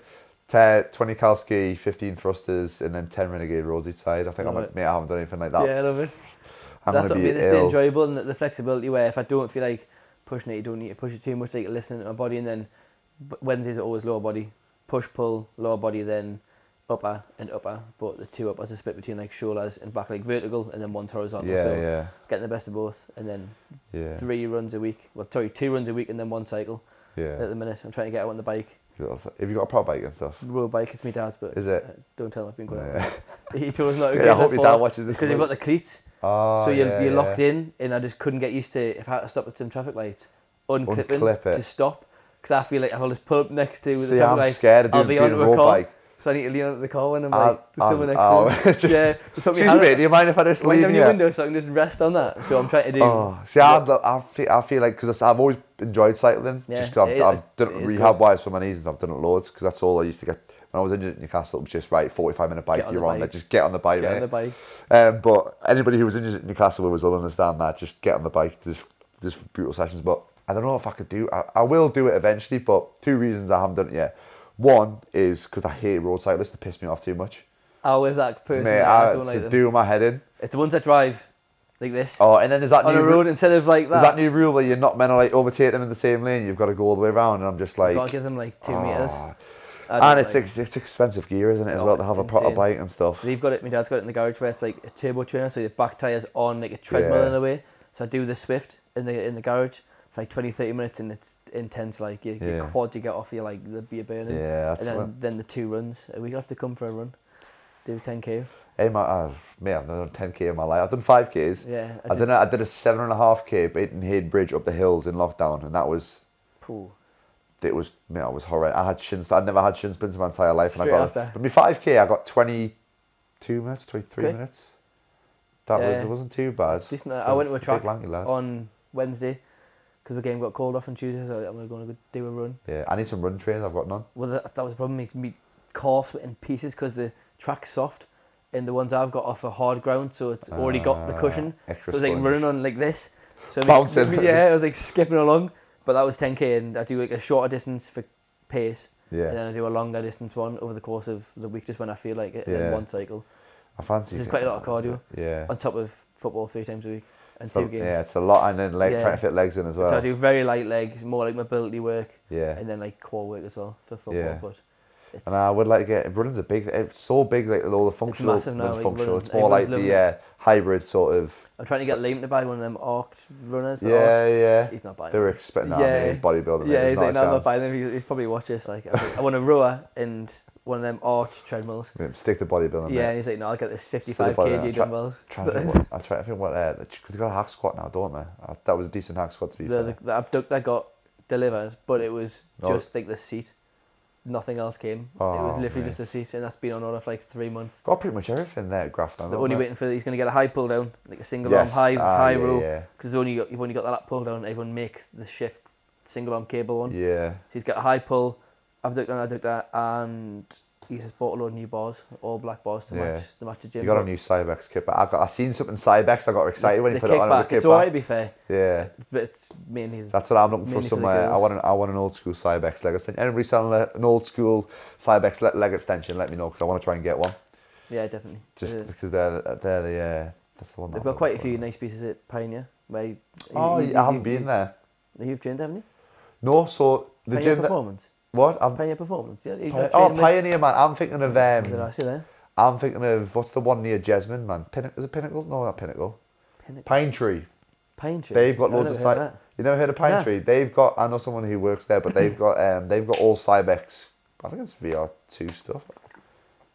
10, 20 cal ski, 15 thrusters, and then 10 renegade rows each side. I think Love I'm, it. mate, I haven't done anything like that. yeah, I love it. I'm That's going what to I be mean. It's the ill. enjoyable and the, the flexibility where if I don't feel like pushing it, you don't need to push it too much. Like listening to my body, and then Wednesdays are always lower body, push pull, lower body, then upper and upper. But the two uppers are split between like shoulders and back like vertical, and then one horizontal. Yeah, so yeah, getting the best of both, and then yeah, three runs a week. Well, sorry, two runs a week, and then one cycle. Yeah. At the minute, I'm trying to get out on the bike, Have you got a prop bike and stuff? road bike. It's my dad's, but Is it? uh, don't tell him I've been going. Yeah. He told us not to Yeah, I hope your dad watches this. because you've got the cleats. Oh, so you're, yeah, you're yeah. locked in, and I just couldn't get used to if I had to stop at some traffic lights, unclipping Unclip it. to stop, because I feel like I'll just pull up next to with the See, traffic I'm lights. scared of I'll doing be being a onto a road car, bike. so I need to lean onto the car when I'm I'll- like, there's someone next I'll- to oh, me. just- yeah, just put me Excuse hand me, do you mind if I just lean down your here? window so I can just rest on that. So I'm trying to do. Oh, see, I'd, lo- I feel, I feel like because I've always enjoyed cycling, Yeah, just 'cause it- I've, I've done it is rehab wise for my knees and I've done it loads because that's all I used to get when I was injured at Newcastle. It was just right, forty-five minute bike, on you're the on there, just get on the bike, get mate. on the bike. Um, but anybody who was injured at Newcastle will will understand that. Just get on the bike. There's, there's brutal sessions, but I don't know if I could do. I, I will do it eventually, but two reasons I haven't done it yet. One is because I hate road cyclists; they piss me off too much. I was that person. Mate, that I, I don't like to them. do my head in. It's the ones that drive like this Oh, and then there's that on new a ru- road instead of like There's that. that new rule where you're not meant to like overtake them in the same lane. You've got to go all the way around, and I'm just like, I'll give them like two meters. I and it's like- it's expensive gear, isn't it, as Oh, well, to have a proper bike and stuff. They've got it. My dad's got it in the garage where it's like a turbo trainer, so your back tires on like a treadmill Yeah. in a way. So I do the Zwift in the in the garage for like 20, 30 minutes, and it's intense. Like your, your Yeah. quads you get off, you like the you're burning. Yeah, that's and then what. then the two runs. We have to come for a run. Do 10k. Hey, my, uh, mate, I've done 10k in my life. I've done 5ks. Yeah. I did, a, I did a seven and a half k in Haydon Bridge up the hills in lockdown, and that was Pooh. It was mate, I was horrendous. I had shin splints. I'd never had shin splints in my entire life, Straight and I got after. but my five k I got twenty two minutes, twenty three Okay. minutes. That was, it wasn't too bad. Decent. I went to a track on Wednesday because the game got called off on Tuesday, so I'm going to go do a run. Yeah, I need some run trains. I've got none. Well, that, that was the problem. Me calf in pieces because the track's soft, and the ones I've got off a hard ground, so it's already got the Uh, cushion. Extra So I was like running on like this. So Bouncing. me- yeah, I was like skipping along. But that was 10k, and I do like a shorter distance for pace, yeah. and then I do a longer distance one over the course of the week, just when I feel like it, Yeah. then one cycle I fancy. There's quite a lot of cardio. Yeah. on top of football three times a week and So, two games. yeah, it's a lot, and then leg, Yeah. trying to fit legs in as well. So I do very light legs, more like mobility work, yeah, and then like core work as well for football. Yeah. But it's, and I would like to get running's a big. It's so big, like all the functional, massive now, like, functional. running. It's more like the uh, hybrid sort of. I'm trying to get Liam to buy one of them arced runners. the Yeah, arc. yeah. He's not buying. They were them. expecting that. Yeah. He's bodybuilding. Yeah, he's like, no, not I'm not buying them. He- He's probably watched this. Like, I I want a rower and one of them arch treadmills. Stick to bodybuilding. Yeah, and he's like, no, I'll get this 55 body- kg try- dumbbells. To think what, I'm trying to think what because they got a hack squat now, don't they? Uh, That was a decent hack squat to be The, fair. the, the abductor got delivered, but it was Oh. just like the seat. Nothing else came. it was Oh, literally mate. just a seat, and that's been on order for like three months. got pretty much everything there, graphed on. They're only they? waiting for he's going to get a high pull down, like a single arm high Ah, high yeah, row, Yeah, because only got, you've only got that pull down. Everyone makes the shift single arm cable one. yeah. So he's got a high pull, abductor and adductor, and he's just bought a load of new bars, all black bars to Yeah. match the match the gym. You got a new Cybex kit, but I got I seen something Cybex. I got excited when the you put it on. The it's alright to be fair, Yeah, but it's mainly that's what I'm looking for. Mainly for Somewhere I want an I want an old school Cybex leg extension. Anybody selling a- an old school Cybex le- leg extension? Let me know because I want to try and get one. Yeah, definitely. just Uh, because they're they're the uh, that's the one. they've got quite a few nice pieces at Pioneer. Where you, Oh, you- I haven't you- been you- there. You've trained, haven't you? No, so the Pioneer gym that Performance. What? I'm, Pioneer Performance. Yeah, oh, Pioneer man. I'm thinking of Did I um, see there? I'm thinking of what's the one near Jesmond, man? Pinnacle is it Pinnacle? No, not Pinnacle. Pinnacle. Pine Tree. Pine Tree. They've got I've loads of site. that. You never heard of Pine Yeah. Tree? They've got. I know someone who works there, but they've got. Um, they've got all Cybex. I think it's VR two stuff.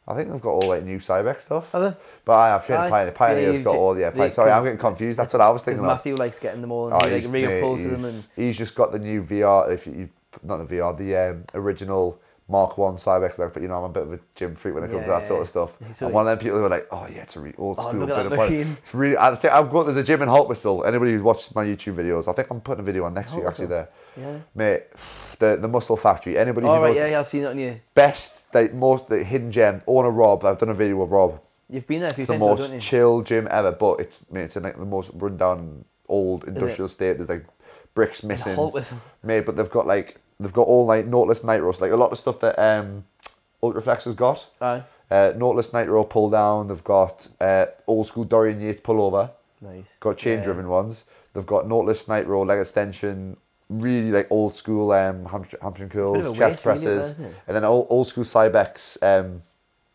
I think they've got all like new Cybex stuff. Are they? But I trained Aye. Pioneer. Pioneer's you've got all. Yeah, Pioneer. Sorry, I'm getting confused. That's what I was thinking of. Matthew likes getting them all and Oh, he like he's, reappulls mate, to them he's- and he's just got the new VR. If you, you not the VR, the um, original Mark One Cybex. Like, but you know, I'm a bit of a gym freak when it comes to that sort of stuff. He's and one of them people who are like, "Oh yeah, it's a re- old Oh, school at bit of body." It's really. I think I've got. There's a gym in Haltwhistle. Anybody who's watched my YouTube videos, I think I'm putting a video on next week actually. There, yeah. mate, the the Muscle Factory. Anybody who All right, knows yeah, yeah, I've seen it on you. best, like most the hidden gem. Owner Rob. I've done a video with Rob. You've been there a few It's the though, most don't chill gym ever, but it's mate, it's in like the most rundown old industrial state. There's like bricks missing, mate. But they've got like they've got all like Nautilus Nitros, like a lot of stuff that um, Ultraflex has got. Aye. Uh, Nautilus Nitro pull down. They've got uh, old school Dorian Yates pullover. Nice. Got chain Yeah. driven ones. They've got Nautilus Nitro leg extension. Really like old school um, hamstring, hamstring curls, chest waste when you do presses, that, isn't it? and then old, old school Cybex um,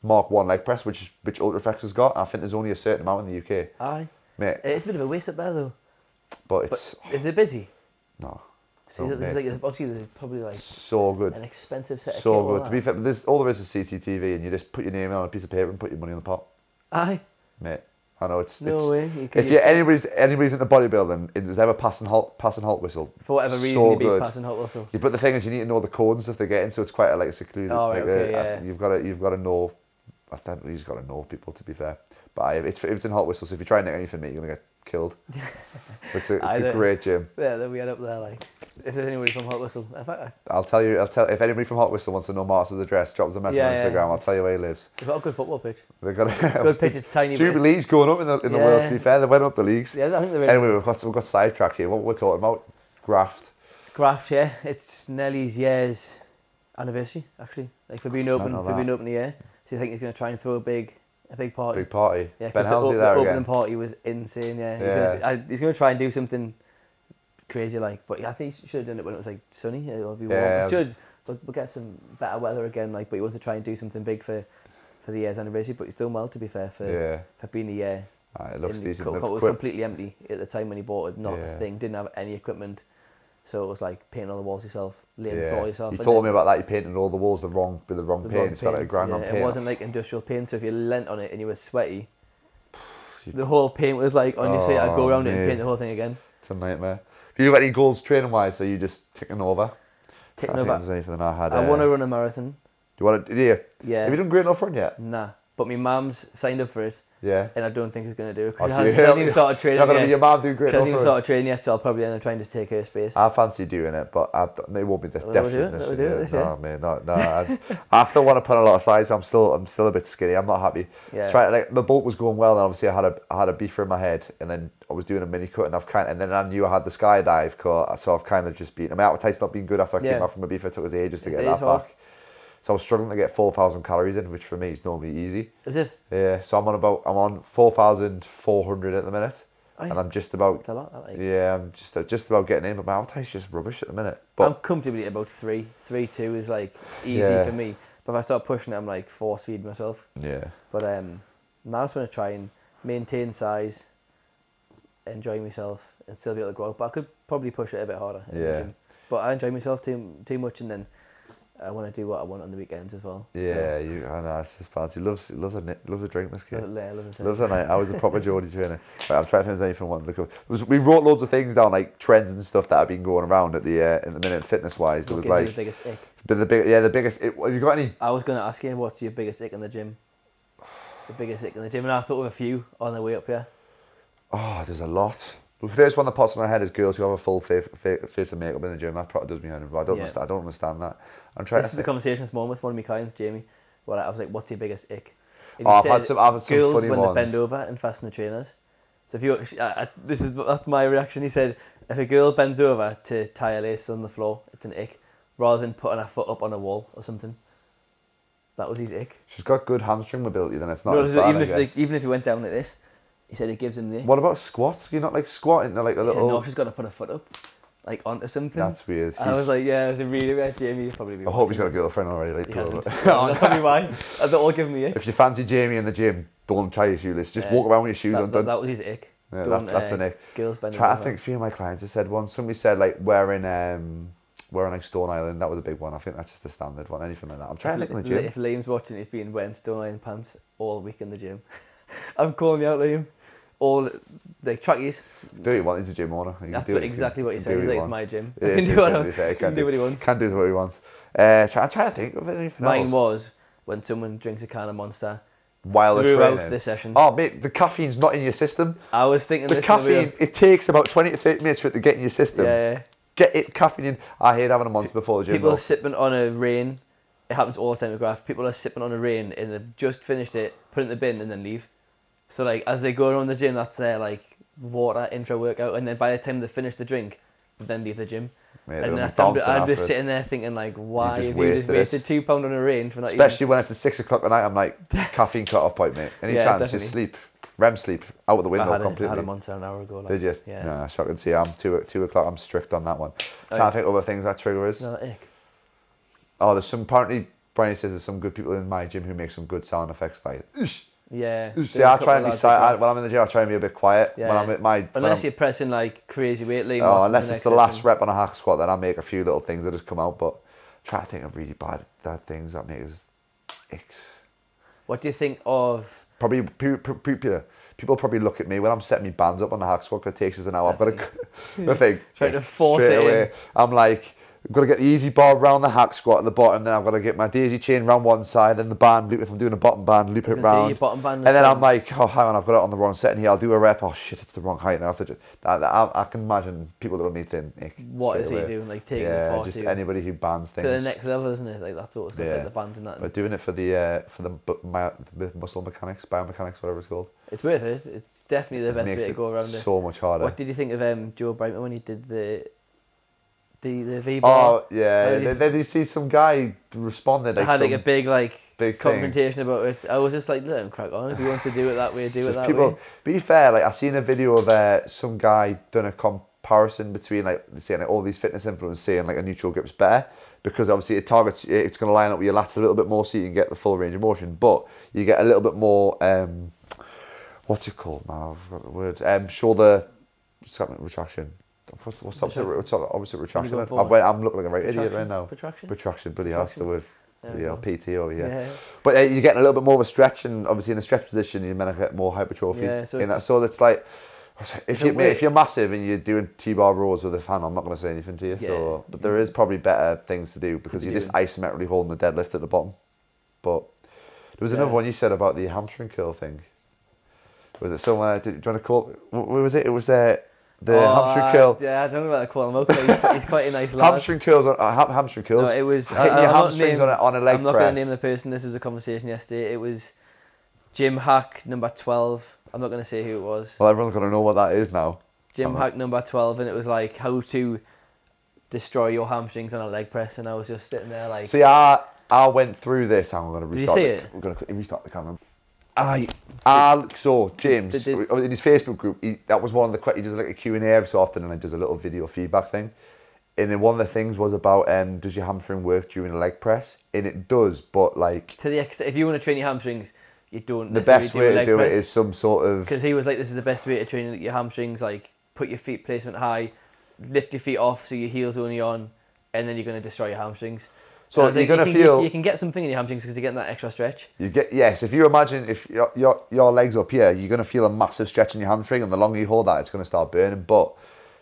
Mark One leg press, which is, which Ultraflex has got. I think there's only a certain amount in the UK, Aye. mate. It's a bit of a waste up there, though. But But it's is it busy? no, See, there's like, obviously, there's probably like so good, an expensive set so all good. To be fair, there's all there is is CCTV, and you just put your name on a piece of paper and put your money in the pot, Aye. mate. I know it's, No it's way. You if you anybody's anybody's into bodybuilding, it's ever passing halt passing Haltwhistle. for whatever reason, so you'd be good. passing Haltwhistle. Yeah, but the thing is, you need to know the codes if they're getting, so it's quite a, like a secluded. Oh, right, like, okay, uh, yeah. You've got to, you've got to know. I think he's got to know people to be fair. But I, it's it's in Haltwhistle, so if you try and nick anything, mate, you're gonna get killed. it's a, it's a great gym. Yeah, then we end up there like, if there's anybody from Haltwhistle, fact, I- I'll tell you. I'll tell if anybody from Haltwhistle wants to know Marcus's address, drop us a message Yeah, on yeah, Instagram. I'll tell you where he lives. they've got a good football pitch. They've got a Good pitch, it's tiny. but it's- Jubilee's going up in the in the world. To be Yeah. fair, they went up the leagues. Yeah, I think they're in Anyway, we've got we've got sidetracked here. What we're talking about, graft. Graft, yeah. It's Nelly's year's anniversary, actually. Like for being open, for that. being open the year. So you think he's going to try and throw a big, a big party? Big party. yeah, ben because the, op- the opening again. party was insane. Yeah, he's Yeah. I, he's going to try and do something crazy, like. But yeah, I think he should have done it when it was like sunny. Uh, it'll be warm. Yeah, should. We'll, we'll get some better weather again, like. But he wants to try and do something big for, for the year's anniversary. But he's done well, to be fair, for Yeah. for being a year. Aye, it looks decent. The it was completely empty at the time when he bought it. Not Yeah. a thing. Didn't have any equipment. So it was like painting on the walls yourself, laying the floor yourself. You told me about that. You painted all the walls the wrong with the wrong the paint. wrong It's felt like paint. on Yeah, paint. It wasn't like industrial paint. So if you leant on it and you were sweaty, the whole paint was like on your feet. I'd go Oh, around it and paint the whole thing again. It's a nightmare. Do you got any goals training wise? Are you just ticking over? Ticking over. there's anything I had. I uh, want to run a marathon. Do you want to? Do you? Yeah. Have you done Great North Run yet? Nah. But my mum's signed up for it, Yeah. and I don't think she's going to do it. Oh, so hasn't, hasn't even started training not gonna yet. be your mum doing great She hasn't even started training yet, so I'll probably end up trying to take her space. I fancy doing it, but I, it won't be this. Definitely it? this do it year. No, man, no, no. I, I still want to put on a lot of size. I'm still, I'm still a bit skinny. I'm not happy. Yeah. Try like the bolt was going well, and obviously I had a, I had Ibiza in my head, and then I was doing a mini cut, and I've kind, and then I knew I had the skydive cut, so I've kind of just been. Mean, appetite's not been good after I came Yeah. back from Ibiza. It took us ages to It get that hard. back. So I was struggling to get four thousand calories in, which for me is normally easy. Is it? Yeah, so I'm on about I'm on four thousand four hundred at the minute, Aye. and I'm just about lot. Like. yeah, I'm just just about getting in, but my appetite's just rubbish at the minute. But I'm comfortably at about three. Three two is like easy Yeah. for me. But if I start pushing it, I'm like force feeding myself. yeah, But um, now I just want to try and maintain size, enjoy myself, and still be able to go out. But I could probably push it a bit harder. Yeah. But I enjoy myself too too much, and then I want to do what I want on the weekends as well. yeah, you. I know it's just fancy. Loves loves a loves a drink. This So, kid. Love, it. Loves a night. I was a proper Geordie trainer. Right, I'm trying to think there's anything I want to look up. Was- We wrote loads of things down, like trends and stuff that have been going around at the uh, in the minute fitness wise. There was like, the biggest ick? but the big, yeah, the biggest. It, have you got any? I was going to ask you what's your biggest ick in the gym. The biggest ick in the gym, and I thought of a few on the way up here. Oh, there's a lot. The first one that pops in my head is girls who have a full face, face of makeup in the gym. That probably does me in, but I don't Yeah. understand. I don't understand that. I'm trying This to is a conversation this morning with one of my clients, Jamie. Well, I was like, "What's your biggest ick?" And Oh, I've had some- I've had some girls funny when ones. they bend over and fasten the trainers. So if you, uh, uh, this is that's my reaction. He said, if a girl bends over to tie a lace on the floor, it's an ick, rather than putting her foot up on a wall or something. That was his ick. She's got good hamstring mobility, then it's not No, even I if like, even if he went down like this, he said it gives him the. What about squats? You're not like squatting, they're like a He said, little. no, she's got to put her foot up, like onto something. That's weird. And I was like, yeah, it was a really weird Jamie. He'd probably be. I hope he's got a girlfriend already. Like, hasn't. That's probably why. They're all giving me ick. if you fancy Jamie in the gym, don't try your shoeless. Just Yeah. walk around with your shoes That, undone. that, that was his ick. Yeah, that's, that's uh, an ick. Girls bending Try, I think a few of my clients have said one. Somebody said like wearing um wearing like Stone Island. That was a big one. I think that's just the standard one. Anything like that. I'm trying to think in the gym. If Liam's watching, he's been wearing Stone Island pants all week in the gym. I'm calling you out, Liam. All the trackies. Do what you want. He's a gym owner. That's do what, what he can- exactly what he said. He's like, it's my gym. It can do it I- fair. can do what he wants. Can do what he wants. Uh, try, I'm trying to think of anything Mine else. was when someone drinks a can of Monster while they're throughout training. the session. Oh mate, the caffeine's not in your system. I was thinking The caffeine, it takes about 20 to 30 minutes for it to get in your system. Yeah, yeah. Get it caffeine in. I hate having a monster before the gym. People though. are sipping on a Reign. It happens all the time with Graft. People are sipping on a Reign and they've just finished it, put it in the bin, and then leave. So like as they go around the gym, that's their like water intro workout, and then by the time they finish the drink, they then leave the gym. Mate, and that's, I'm, I'm just sitting there thinking like, why just have you just wasted it. two pound on a range? for not Especially when it's at six o'clock at night, I'm like, caffeine cut off point, mate. Any Yeah, chance, definitely. just sleep. REM sleep, out of the even? I window had, a, I completely. had a monster an hour ago. Like, Did you? Yeah. Nah, so I can see I'm two, two o'clock, I'm strict on that one. Oh, Trying yeah. to think other things that trigger is. No, ick. Oh, there's some, apparently, Brian says there's some good people in my gym who make some good sound effects like, "Oosh." Yeah. See, I try and be silent. I- When I'm in the gym, I try and be a bit quiet. When Yeah. I'm at my, when Unless I'm- you're pressing like crazy weight, Liam. Oh, unless the it's the last session? rep on a hack squat, then I make a few little things that just come out. But try to think of really bad, bad things that make us icks. What do you think of? Probably people, people, people probably look at me when I'm setting my bands up on the hack squat. It takes us an hour. I've got to, I think, Trying to force straight it in. away. I'm like, I've got to get the easy bar round the hack squat at the bottom. Then I've got to get my daisy chain round one side, then the band loop. If I'm doing a bottom band, loop it round. your bottom band And then done. I'm like, oh, hang on, I've got it on the wrong setting here. I'll do a rep. Oh shit, it's the wrong height. Now I have to. Just, I, I, I can imagine people that need to nick. What is he away. doing? Like taking Yeah, just anybody who bands things to the next level, isn't it? Like that sort of stuff, Yeah. like the bands and that. But doing it for the uh, for the, my, muscle mechanics, biomechanics, whatever it's called. It's worth it. It's definitely the best way to go around it. so much harder. What did you think of um, Joe Brightman when he did the the the V bar? Oh yeah, How then, you- then see some guy responded like had like a big like big thing. confrontation about it. I was just like, let him crack on. If you want to do it that way, do it that people, way. be fair, like I seen a video of uh, some guy done a comparison between like saying like, all these fitness influencers saying like a neutral grip's better because obviously it targets it's going to line up with your lats a little bit more so you can get the full range of motion, but you get a little bit more um, what's it called, man? I've got the word. Um, shoulder something retraction. What's, what's opposite, what's opposite retraction? I went, I'm looking like a right idiot right now. Protraction? Protraction, bloody hell, that's the word. There Yeah. PT over here. Yeah. But uh, you're getting a little bit more of a stretch, and obviously in a stretch position, to get more hypertrophy. Yeah, so in that, it's- so that's like, if you if you're massive and you're doing T-bar rows with a fan, I'm not going to say anything to you. So, Yeah. but there is probably better things to do because be you're just doing. isometrically holding the deadlift at the bottom. But there was another one you said about the hamstring curl thing. Was it somewhere? Did, do you want to call? What was it? It was uh, the Oh, hamstring curl. Yeah, I don't know about the out. 'cause He's, quite- he's quite a nice lad. Hamstring curls on uh, ham- hamstring curls. No, it was. Hitting I, your I'm hamstrings name- on a, on a leg press. I'm not going to name the person. This was a conversation yesterday. It was Jim Hack number twelve. I'm not going to say who it was. Well, everyone's going to know what that is now. Jim. Hack number twelve, and it was like how to destroy your hamstrings on a leg press, and I was just sitting there like, See, I I went through this. I'm going to Did you restart. see the, it? We're going to restart the camera. I, I so James did- in his Facebook group. He, that was one of the que- he does like a Q and A every so often, and he does a little video feedback thing. And then one of the things was about um, does your hamstring work during a leg press? And it does, but like to the extent if you want to train your hamstrings, you don't. the best way to do it is some sort of because he was like, this is the best way to train your hamstrings. Like, put your feet placement high, lift your feet off so your heels only on, and then you're going to destroy your hamstrings. So And I was you're like, gonna you can, you- feel- you, can get something in your hamstrings because you're getting that extra stretch. You get yes. If you imagine if your your, your legs up here, you're gonna feel a massive stretch in your hamstring, and the longer you hold that, it's gonna start burning. But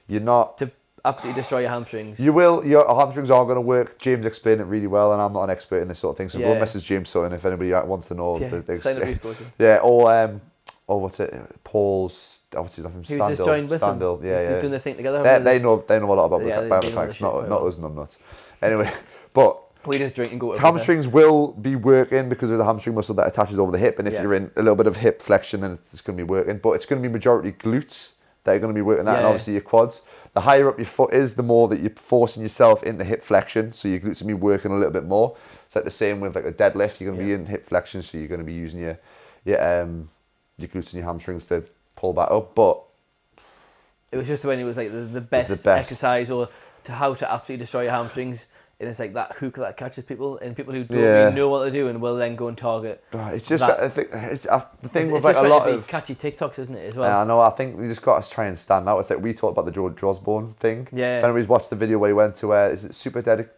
you're not. to absolutely destroy your hamstrings. You will. Your hamstrings are gonna work. James explained it really well, and I'm not an expert in this sort of thing. So go Yeah. and message James Sutton if anybody wants to know. yeah, the- the- sign up your coaching. yeah. Or um. Or what's it? Paul's. Name? He was just joined with. Standill. Yeah, Just yeah. doing the thing together. They, they know. They know a lot about Yeah, mecha- they- they know the biomechanics. Not not us numbnuts. Anyway, but We just drink and go. to hamstrings will be working because of the hamstring muscle that attaches over the hip, and if Yeah. you're in a little bit of hip flexion, then it's going to be working. But it's going to be majority glutes that are going to be working that, and obviously your quads. The higher up your foot is, the more that you're forcing yourself into hip flexion, so your glutes will be working a little bit more. It's like the same with like a deadlift. You're gonna be in hip flexion, so you're gonna be using your your um your glutes and your hamstrings to pull that up. But It was just when it was like the, the best, best. exercise or to how to absolutely destroy your hamstrings. And it's like that hook that catches people, and people who don't Yeah. really know what they're doing will then go and target. it's just That- I think it's uh, the thing it's, with it's like a lot of catchy TikToks, isn't it? As Yeah. I know. I think we just got to try and stand out. It's like we talked about the George Osborne thing. Yeah. If anybody's watched the video where he went to, uh, is it super dedic-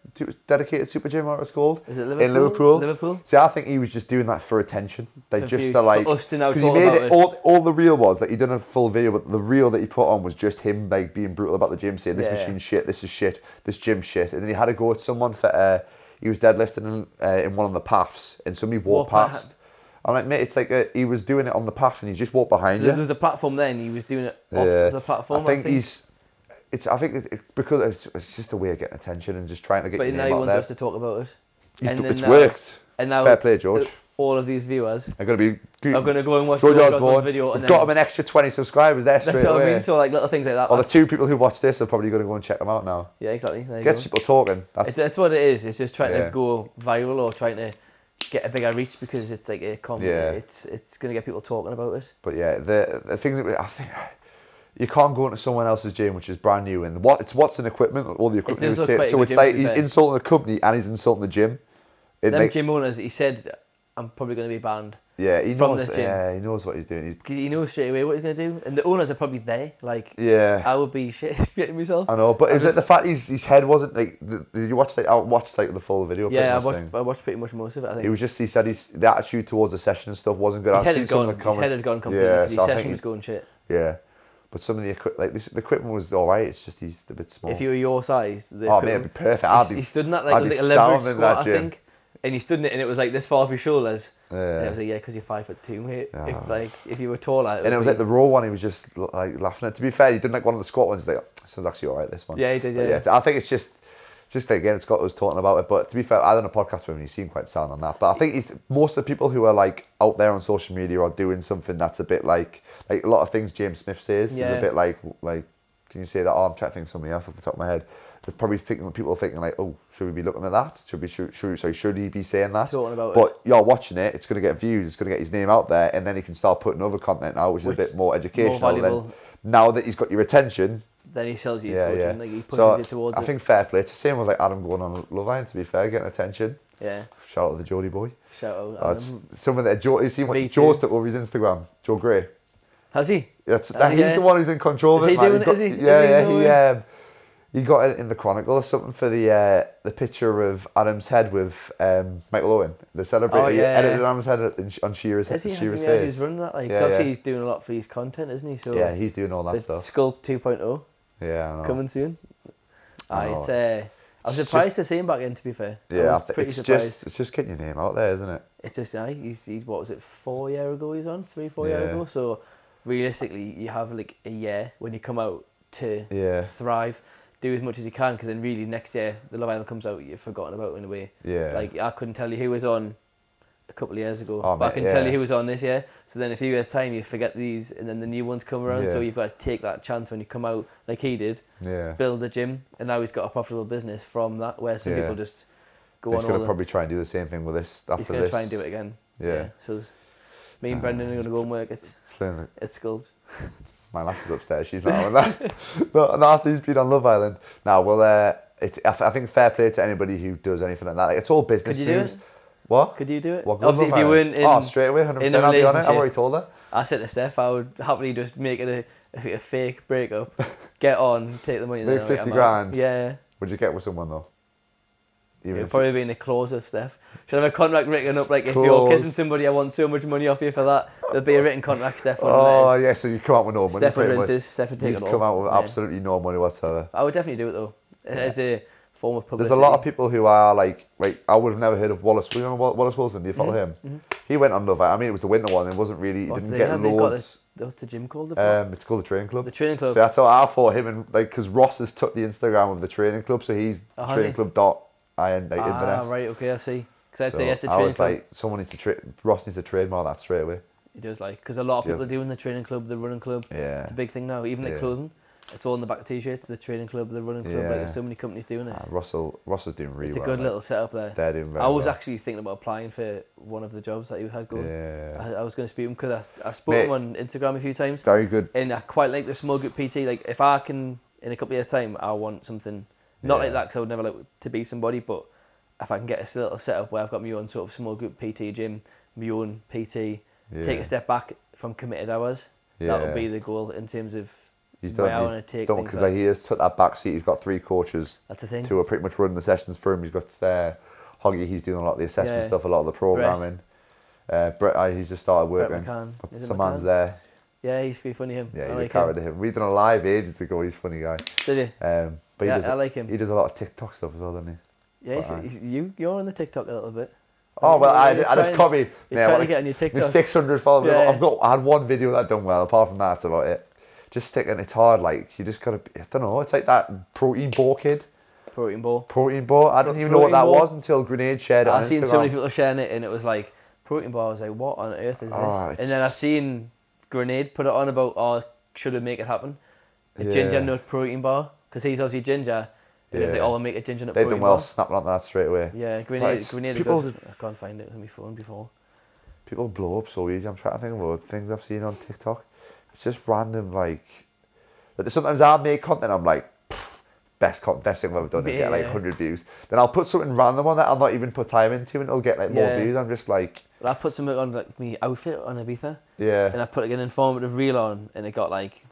dedicated super gym or what it's called? Is it Liverpool? In Liverpool. Liverpool. See, I think he was just doing that for attention. They For just for like, us to now 'cause he made it. it. All, all the real was that he done a full video, but the reel that he put on was just him like being brutal about the gym, saying this Yeah. machine shit, this is shit, this gym shit, and then he had to go with someone for. Uh, he was deadlifting in, uh, in one of the paths, and somebody walked Walk past. behind. I'm like, mate, it's like a, he was doing it on the path, and he just walked behind So you. there was a platform then. He was doing it off Yeah. the platform. I think, he's. It's. I think it, because it's, it's just a way of getting attention and just trying to get But your now name he wants us to talk about it. He's and d- it's now- worked. And now Fair play, George. All of these viewers I'm gonna be. are going to go and watch George George Osborne. Osborne's video. We've got him an extra 20 subscribers there That's straight what I mean. So like little things like that. Or the two people who watch this are probably going to go and check them out now. yeah, exactly. There Gets go. people talking. That's It's, that's what it is. It's just trying Yeah. to go viral or trying to get a bigger reach because it's like a com- Yeah. It's it's going to get people talking about it. But yeah, the the thing that we, I think you can't go into someone else's gym which is brand new and what it's what's an equipment all the equipment he was a So it's like he's fair. insulting the company and he's insulting the gym. It Them make- gym owners, he said, I'm probably going to be banned. yeah, he from knows. Yeah, he knows what he's doing. He's, He knows straight away what he's going to do, and the owners are probably there. Like yeah. I would be shit, shitting myself. I know, but I it was like the fact his, his head wasn't like. The, did you watch like I watched like the full video? yeah, I watched, thing. I watched pretty much most of it. I think It was just he said he's the attitude towards the session and stuff wasn't good. his I've seen some gone. of the comments. His head had gone completely. Yeah, his so I session was going shit. yeah, but some of the equi- like this, the equipment was all right. It's just he's a bit small. If you were your size, the oh man, it'd be perfect. he, I'd be, he stood in that like, like a leverage squat, I think, and he stood in it, and it was like this far off his shoulders. yeah. And I was like, yeah, because you're five foot two, mate. Yeah. If ah. like if you were taller, and it was be- like the raw one. He was just like laughing at. To be fair, he did like one of the squat ones. Like, oh, this was actually all right. This one. yeah, he did, yeah. yeah, I think it's just, just again, Scott was talking about it. But to be fair, I done a podcast with him. He seemed quite sound on that. But I think he's most of the people who are like out there on social media are doing something that's a bit like, like a lot of things James Smith says is Yeah. a bit like, like, can you say that? Oh, I'm trying to think of somebody else off the top of my head. There's probably thinking people are thinking like, oh, should we be looking at that? Should we? Should, should sorry, should he be saying that? Talking about But you're watching it. It's going to get views. It's going to get his name out there, and then he can start putting other content out, which, Which- is a bit more educational. then now that he's got your attention. Then he sells you his yeah, coaching, yeah. like he pushes so I it. think fair play. It's the same with like Adam going on Love Island. To be fair, getting attention. yeah, Shout out to the Geordie boy. shout out. Adam. someone that Joe. You seen what Joe's too. took over his Instagram. Joe Gray. Has he? That's Uh, that, he's yeah. the one who's in control of Is it. he man. doing it? got, Is he- is Yeah, he yeah. He um, he got it in the Chronicle or something for the uh, the picture of Adam's head with um, Michael Owen. The celebrity Oh, he yeah. edited Adam's head on- Shearer's, Is he? I Shearer's didn't realise he face. was running that. Like, Yeah, yeah. he's doing a lot for his content, isn't he? So Yeah, he's doing all that it's stuff. Sculpt 2.0 Yeah, I know. coming soon. I know. uh, I was surprised just- to see him back in. To be fair, Yeah, I it's surprised. just it's just getting your name out there, isn't it? It's just aye, he's he's what was it four year ago he's on three four year ago. So realistically, you have like a year when you come out to Yeah, thrive, do as much as you can, because then really next year the Love Island comes out, you've forgotten about it in a way. yeah. Like I couldn't tell you who was on a couple of years ago, Oh, but I mate, can tell you who was on this year. So then, a few years' time, you forget these, and then the new ones come around. So you've got to take that chance when you come out, like he did, yeah. build a gym, and now he's got a profitable business from that. Where some Yeah. people just go He's on He's gonna probably try and do the same thing with this after he's to this. try and do it again. Yeah. So me and Brendan are going to go and work it. Playing It's Skulls. My lass is upstairs. She's not on that. no, he's been on Love Island. Now, well, uh, it's, I, I think fair play to anybody who does anything like that. Like, it's all business Could you do moves. it? What? Could you do it? What, Obviously, if you weren't in, oh, straight away, 100%. in a I'll be on it. I've already told her. I said to Steph, I would happily just make it a, a, fake breakup, get on, take the money. Make then I'm like, 50 out. grand. Yeah. Would you get with someone, though? Even It would if probably be in the clause of Steph. Should I have a contract written up like if you're kissing somebody, I want so much money off you for that. There'd be a written contract, on oh, yeah, so you come out with no money. Steph would pretty rinse much. his, take You'd it all. come out with Yeah. absolutely no money whatsoever. I would definitely do it though, as a form of publicity. There's a lot of people who are like, like I would have never heard of Wallace. You know Wallace Wilson? Do you follow Mhm, him? He went on Love. I mean, it was the winter one. It wasn't really. He What didn't do they get have? Loads. What's the gym called? they've? Um, it's called the Training Club. the training So club. that's how I thought him and like because Ross has took the Instagram of the training club, so he's Oh, training he? club dot iron like ah, Inverness. right. Okay, I see. Because So I I was club. like, someone needs to tra- Ross needs to trademark that straight away. He does like because a lot of Yeah. people are doing the training club, the running club. Yeah, It's a big thing now. Even like Yeah. clothing. It's all in the back of t-shirts. The training club, the running club. Like, there's so many companies doing it. Ah, Russell, Russell's doing really it's a well. good mate. little setup there. They're doing I was well. actually thinking about applying for one of the jobs that you had going. Yeah. I, I was going to speak to him because I, I spoke him on Instagram a few times, Very good. and I quite like the small group PT. Like if I can, in a couple of years' time, I want something not like that because I would never like to be somebody, but if I can get a little setup where I've got my own sort of small group PT gym, my own PT, Yeah. take a step back from committed hours. yeah. That would be the goal in terms of He's where done. I He's want to take done because like, he has took that back seat. He's got three coaches that's the thing. who are pretty much running the sessions for him. He's got uh, Hoggy. He's doing a lot of the assessment Yeah. stuff, a lot of the programming. Uh, Brett, uh, he's just started Brett working. McCann. Is it Some man's there. Yeah, he's pretty funny. Him. Yeah, I he's like a character. Him. We done a live ages ago. He's a funny guy. Did you? Um, but he yeah, does. I like him. He does a lot of TikTok stuff as well, doesn't he? Yeah, he's, But, uh, he's, you you're on the TikTok a little bit. Oh well, I, I just. You're Yeah, trying to get on your TikTok. 600 followers. Yeah. I've got. I had one video that done well. Apart from that, that's about it. Just sticking. It's hard. Like you just gotta. I don't know. It's like that protein bar kid. Protein ball. Protein bar. I didn't even know what that bar? was until Grenade shared it I've seen Instagram. so many people sharing it, and it was like protein bar. I was like, what on earth is this? Oh, and then I've seen Grenade put it on about, oh, should it make it happen? Ginger Yeah. nut protein bar because he's obviously ginger. And it's like, oh, I'll make a ginger nut They've done well snapping on that straight away. Yeah, Grenade. it's- people- I can't find it on my phone before. People blow up so easy. I'm trying to think about things I've seen on TikTok. It's just random like. But sometimes I make content. I'm like, best content, best thing I've ever done. And get like 100 views. Then I'll put something random on that. I'll not even put time into, and it'll get like more Yeah. views. I'm just like, But I put something on like my outfit on Ibiza, yeah. and I put like an informative reel on, and it got like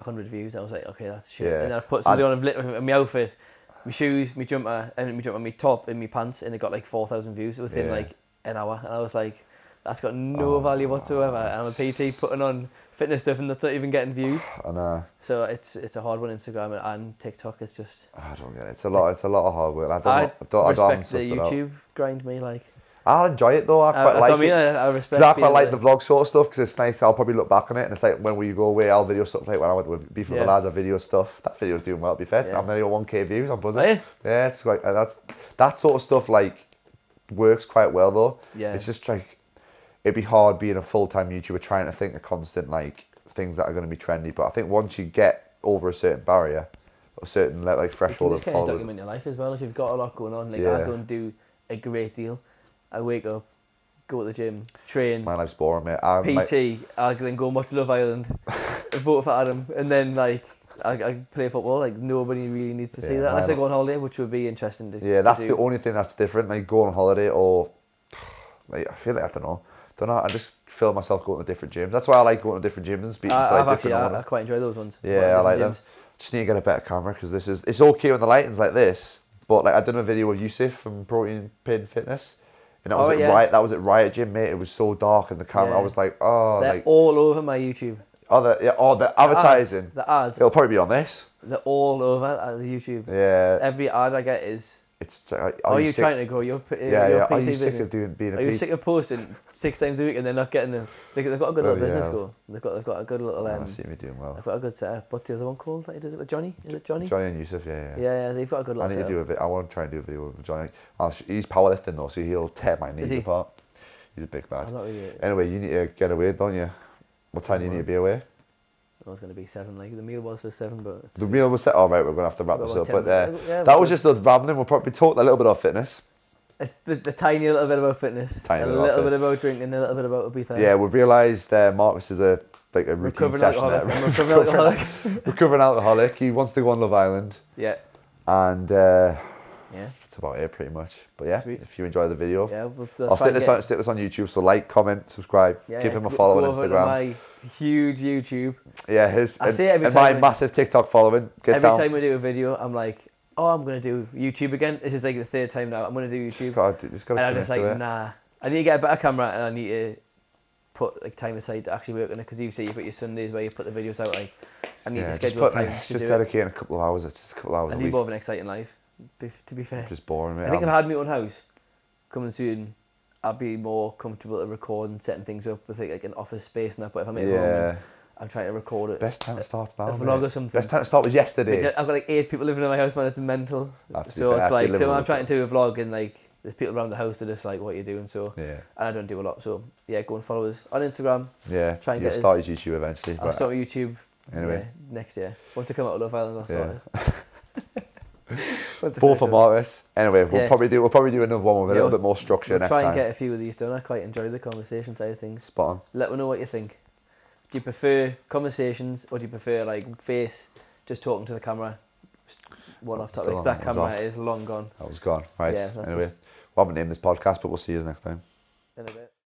hundred views. I was like, okay, that's shit. Yeah. And then I put something on of literally my outfit, my shoes, my jumper, and my jumper, my top, and my pants, and it got like four thousand views within Yeah. like an hour. And I was like, that's got no Oh, value whatsoever. And I'm a PT putting on fitness stuff, and that's not even getting views. And uh, So it's it's a hard one. Instagram and, TikTok. It's just I don't get it. It's a lot. It's a lot of hard work. I don't. I I don't, I don't respect the suss it out. YouTube grind. Me like I enjoy it though. I I, quite that's like I mean. it. I, I respect. Because I quite like the vlog sort of stuff because it's nice. I'll probably look back on it and it's like when we go away, I'll video stuff like when I went with Beef with Yeah. the Lads, I video stuff. That video's doing well, to be fair. It's Yeah. I'm nearly got 1k views. I'm buzzing. Hey? Yeah, it's like that's that sort of stuff like works quite well though. Yeah. It's just like it'd be hard being a full time YouTuber trying to think of constant like things that are going to be trendy. But I think once you get over a certain barrier, a certain like, You can threshold just of kind of document your life as well if you've got a lot going on. Like I Yeah. don't do a great deal. I wake up, go to the gym, train, My life's boring, mate. I'm like, PT. I then go and watch Love Island, vote for Adam, and then like I, I play football. Like nobody really needs to see that unless I go on holiday, which would be interesting to. Do. Yeah, to that's do. the only thing that's different. Like go on holiday or like I feel like I don't know. Don't know. I just feel myself going to different gyms. That's why I like going to different gyms and speaking I, to I've like actually, I, I quite enjoy those ones. Yeah, I like different them. Just need to get a better camera because this is it's okay when the lighting's like this. But like I done a video with Yusuf from Protein Pin Fitness, and that oh, was Oh, at yeah. Riot. That was at Riot Gym, mate. It was so dark and the camera. I was like, oh, They're like all over my YouTube. oh, the yeah, oh, the The ads, advertising. The ads. It'll probably be on this. They're all over at the YouTube. Yeah, Every ad I get is. It's. Are, Are, you sick? trying to grow your, P- Yeah, yeah. Are you business? sick of doing being a Are you PT? sick of posting six times a week and they're not getting them? They, they've got a good little Oh, business going. They've got they've got a good little Oh, um, I see me doing well. they've got a good setup. What's the other one called? That he does it with Johnny? Is it Johnny? Johnny and Yusuf, yeah, yeah. Yeah, yeah, they've got a good I need to setup. do a bit. I want to try and do a video with Johnny. I'll he's powerlifting though, so he'll tear my knees he? apart. He's a big I'm not really. Anyway, you need to get away, don't you? What time do you need to be away? I was going to be seven. Like the meal was for seven, but The meal was set. All right, we're gonna have to wrap this up. about But uh. Yeah, that was just us rambling. We'll probably talk a little bit of fitness. the, the tiny little bit about fitness, Tiny a about little fitness. bit about drinking, a little bit about Ibiza. Yeah, we've realised uh, Marcus is a like a routine recovering session. alcoholic. there. Recovering alcoholic. recovering alcoholic. He wants to go on Love Island, yeah, and uh, yeah, that's about it, pretty much. But yeah, Sweet. if you enjoy the video, yeah. We'll, we'll I'll stick this on stick this on YouTube. So like, comment, subscribe, yeah, give yeah, him a follow go on to Instagram. My huge YouTube. Yeah, his I and, see it every and my time I- massive TikTok following. Get Every down. time we do a video, I'm like, oh, I'm gonna do YouTube again. This is like the third time now. I'm gonna do Just YouTube, gotta, just gotta and I'm commit just like, to it. nah. I need to get a better camera, and I need to put like time aside to actually work on it. Because you say you put your Sundays where you put the videos out. Like, I need to just schedule putting time it- it's to just do it. dedicating a couple of hours. It's just a couple of hours I a need week. more of an exciting life. To be fair, Just boring, mate. I think I'm- I had my own house coming soon, I'd be more comfortable to record and setting things up with like, like an office space and that. But if I'm at yeah, and I'm trying to record it. best time to start now. a vlog or something. Best time to start was yesterday. Like, I've got like eight people living in my house, man. It's mental. That's so fair, it's like, so I'm trying to do a vlog and like there's people around the house that are just like, what you're you doing? So Yeah, and I don't do a lot. So yeah, go and follow us on Instagram. yeah. Try and You'll get start his YouTube eventually. I'll start with YouTube. Anyway, Yeah, next year. Once I come out of Love Island, I'll Yeah. start it. four for Marcus. Anyway, we'll Yeah. probably do we'll probably do another one with a Yeah, little bit more structure We'll next try and time. get a few of these done. I quite enjoy the conversation side of things. Spot on. Let me know what you think. Do you prefer conversations or do you prefer like face, just talking to the camera? One off topic. That camera off. is long gone That was gone. Right. Yeah, anyway, just- we haven't named this podcast, but we'll see you next time. in a bit.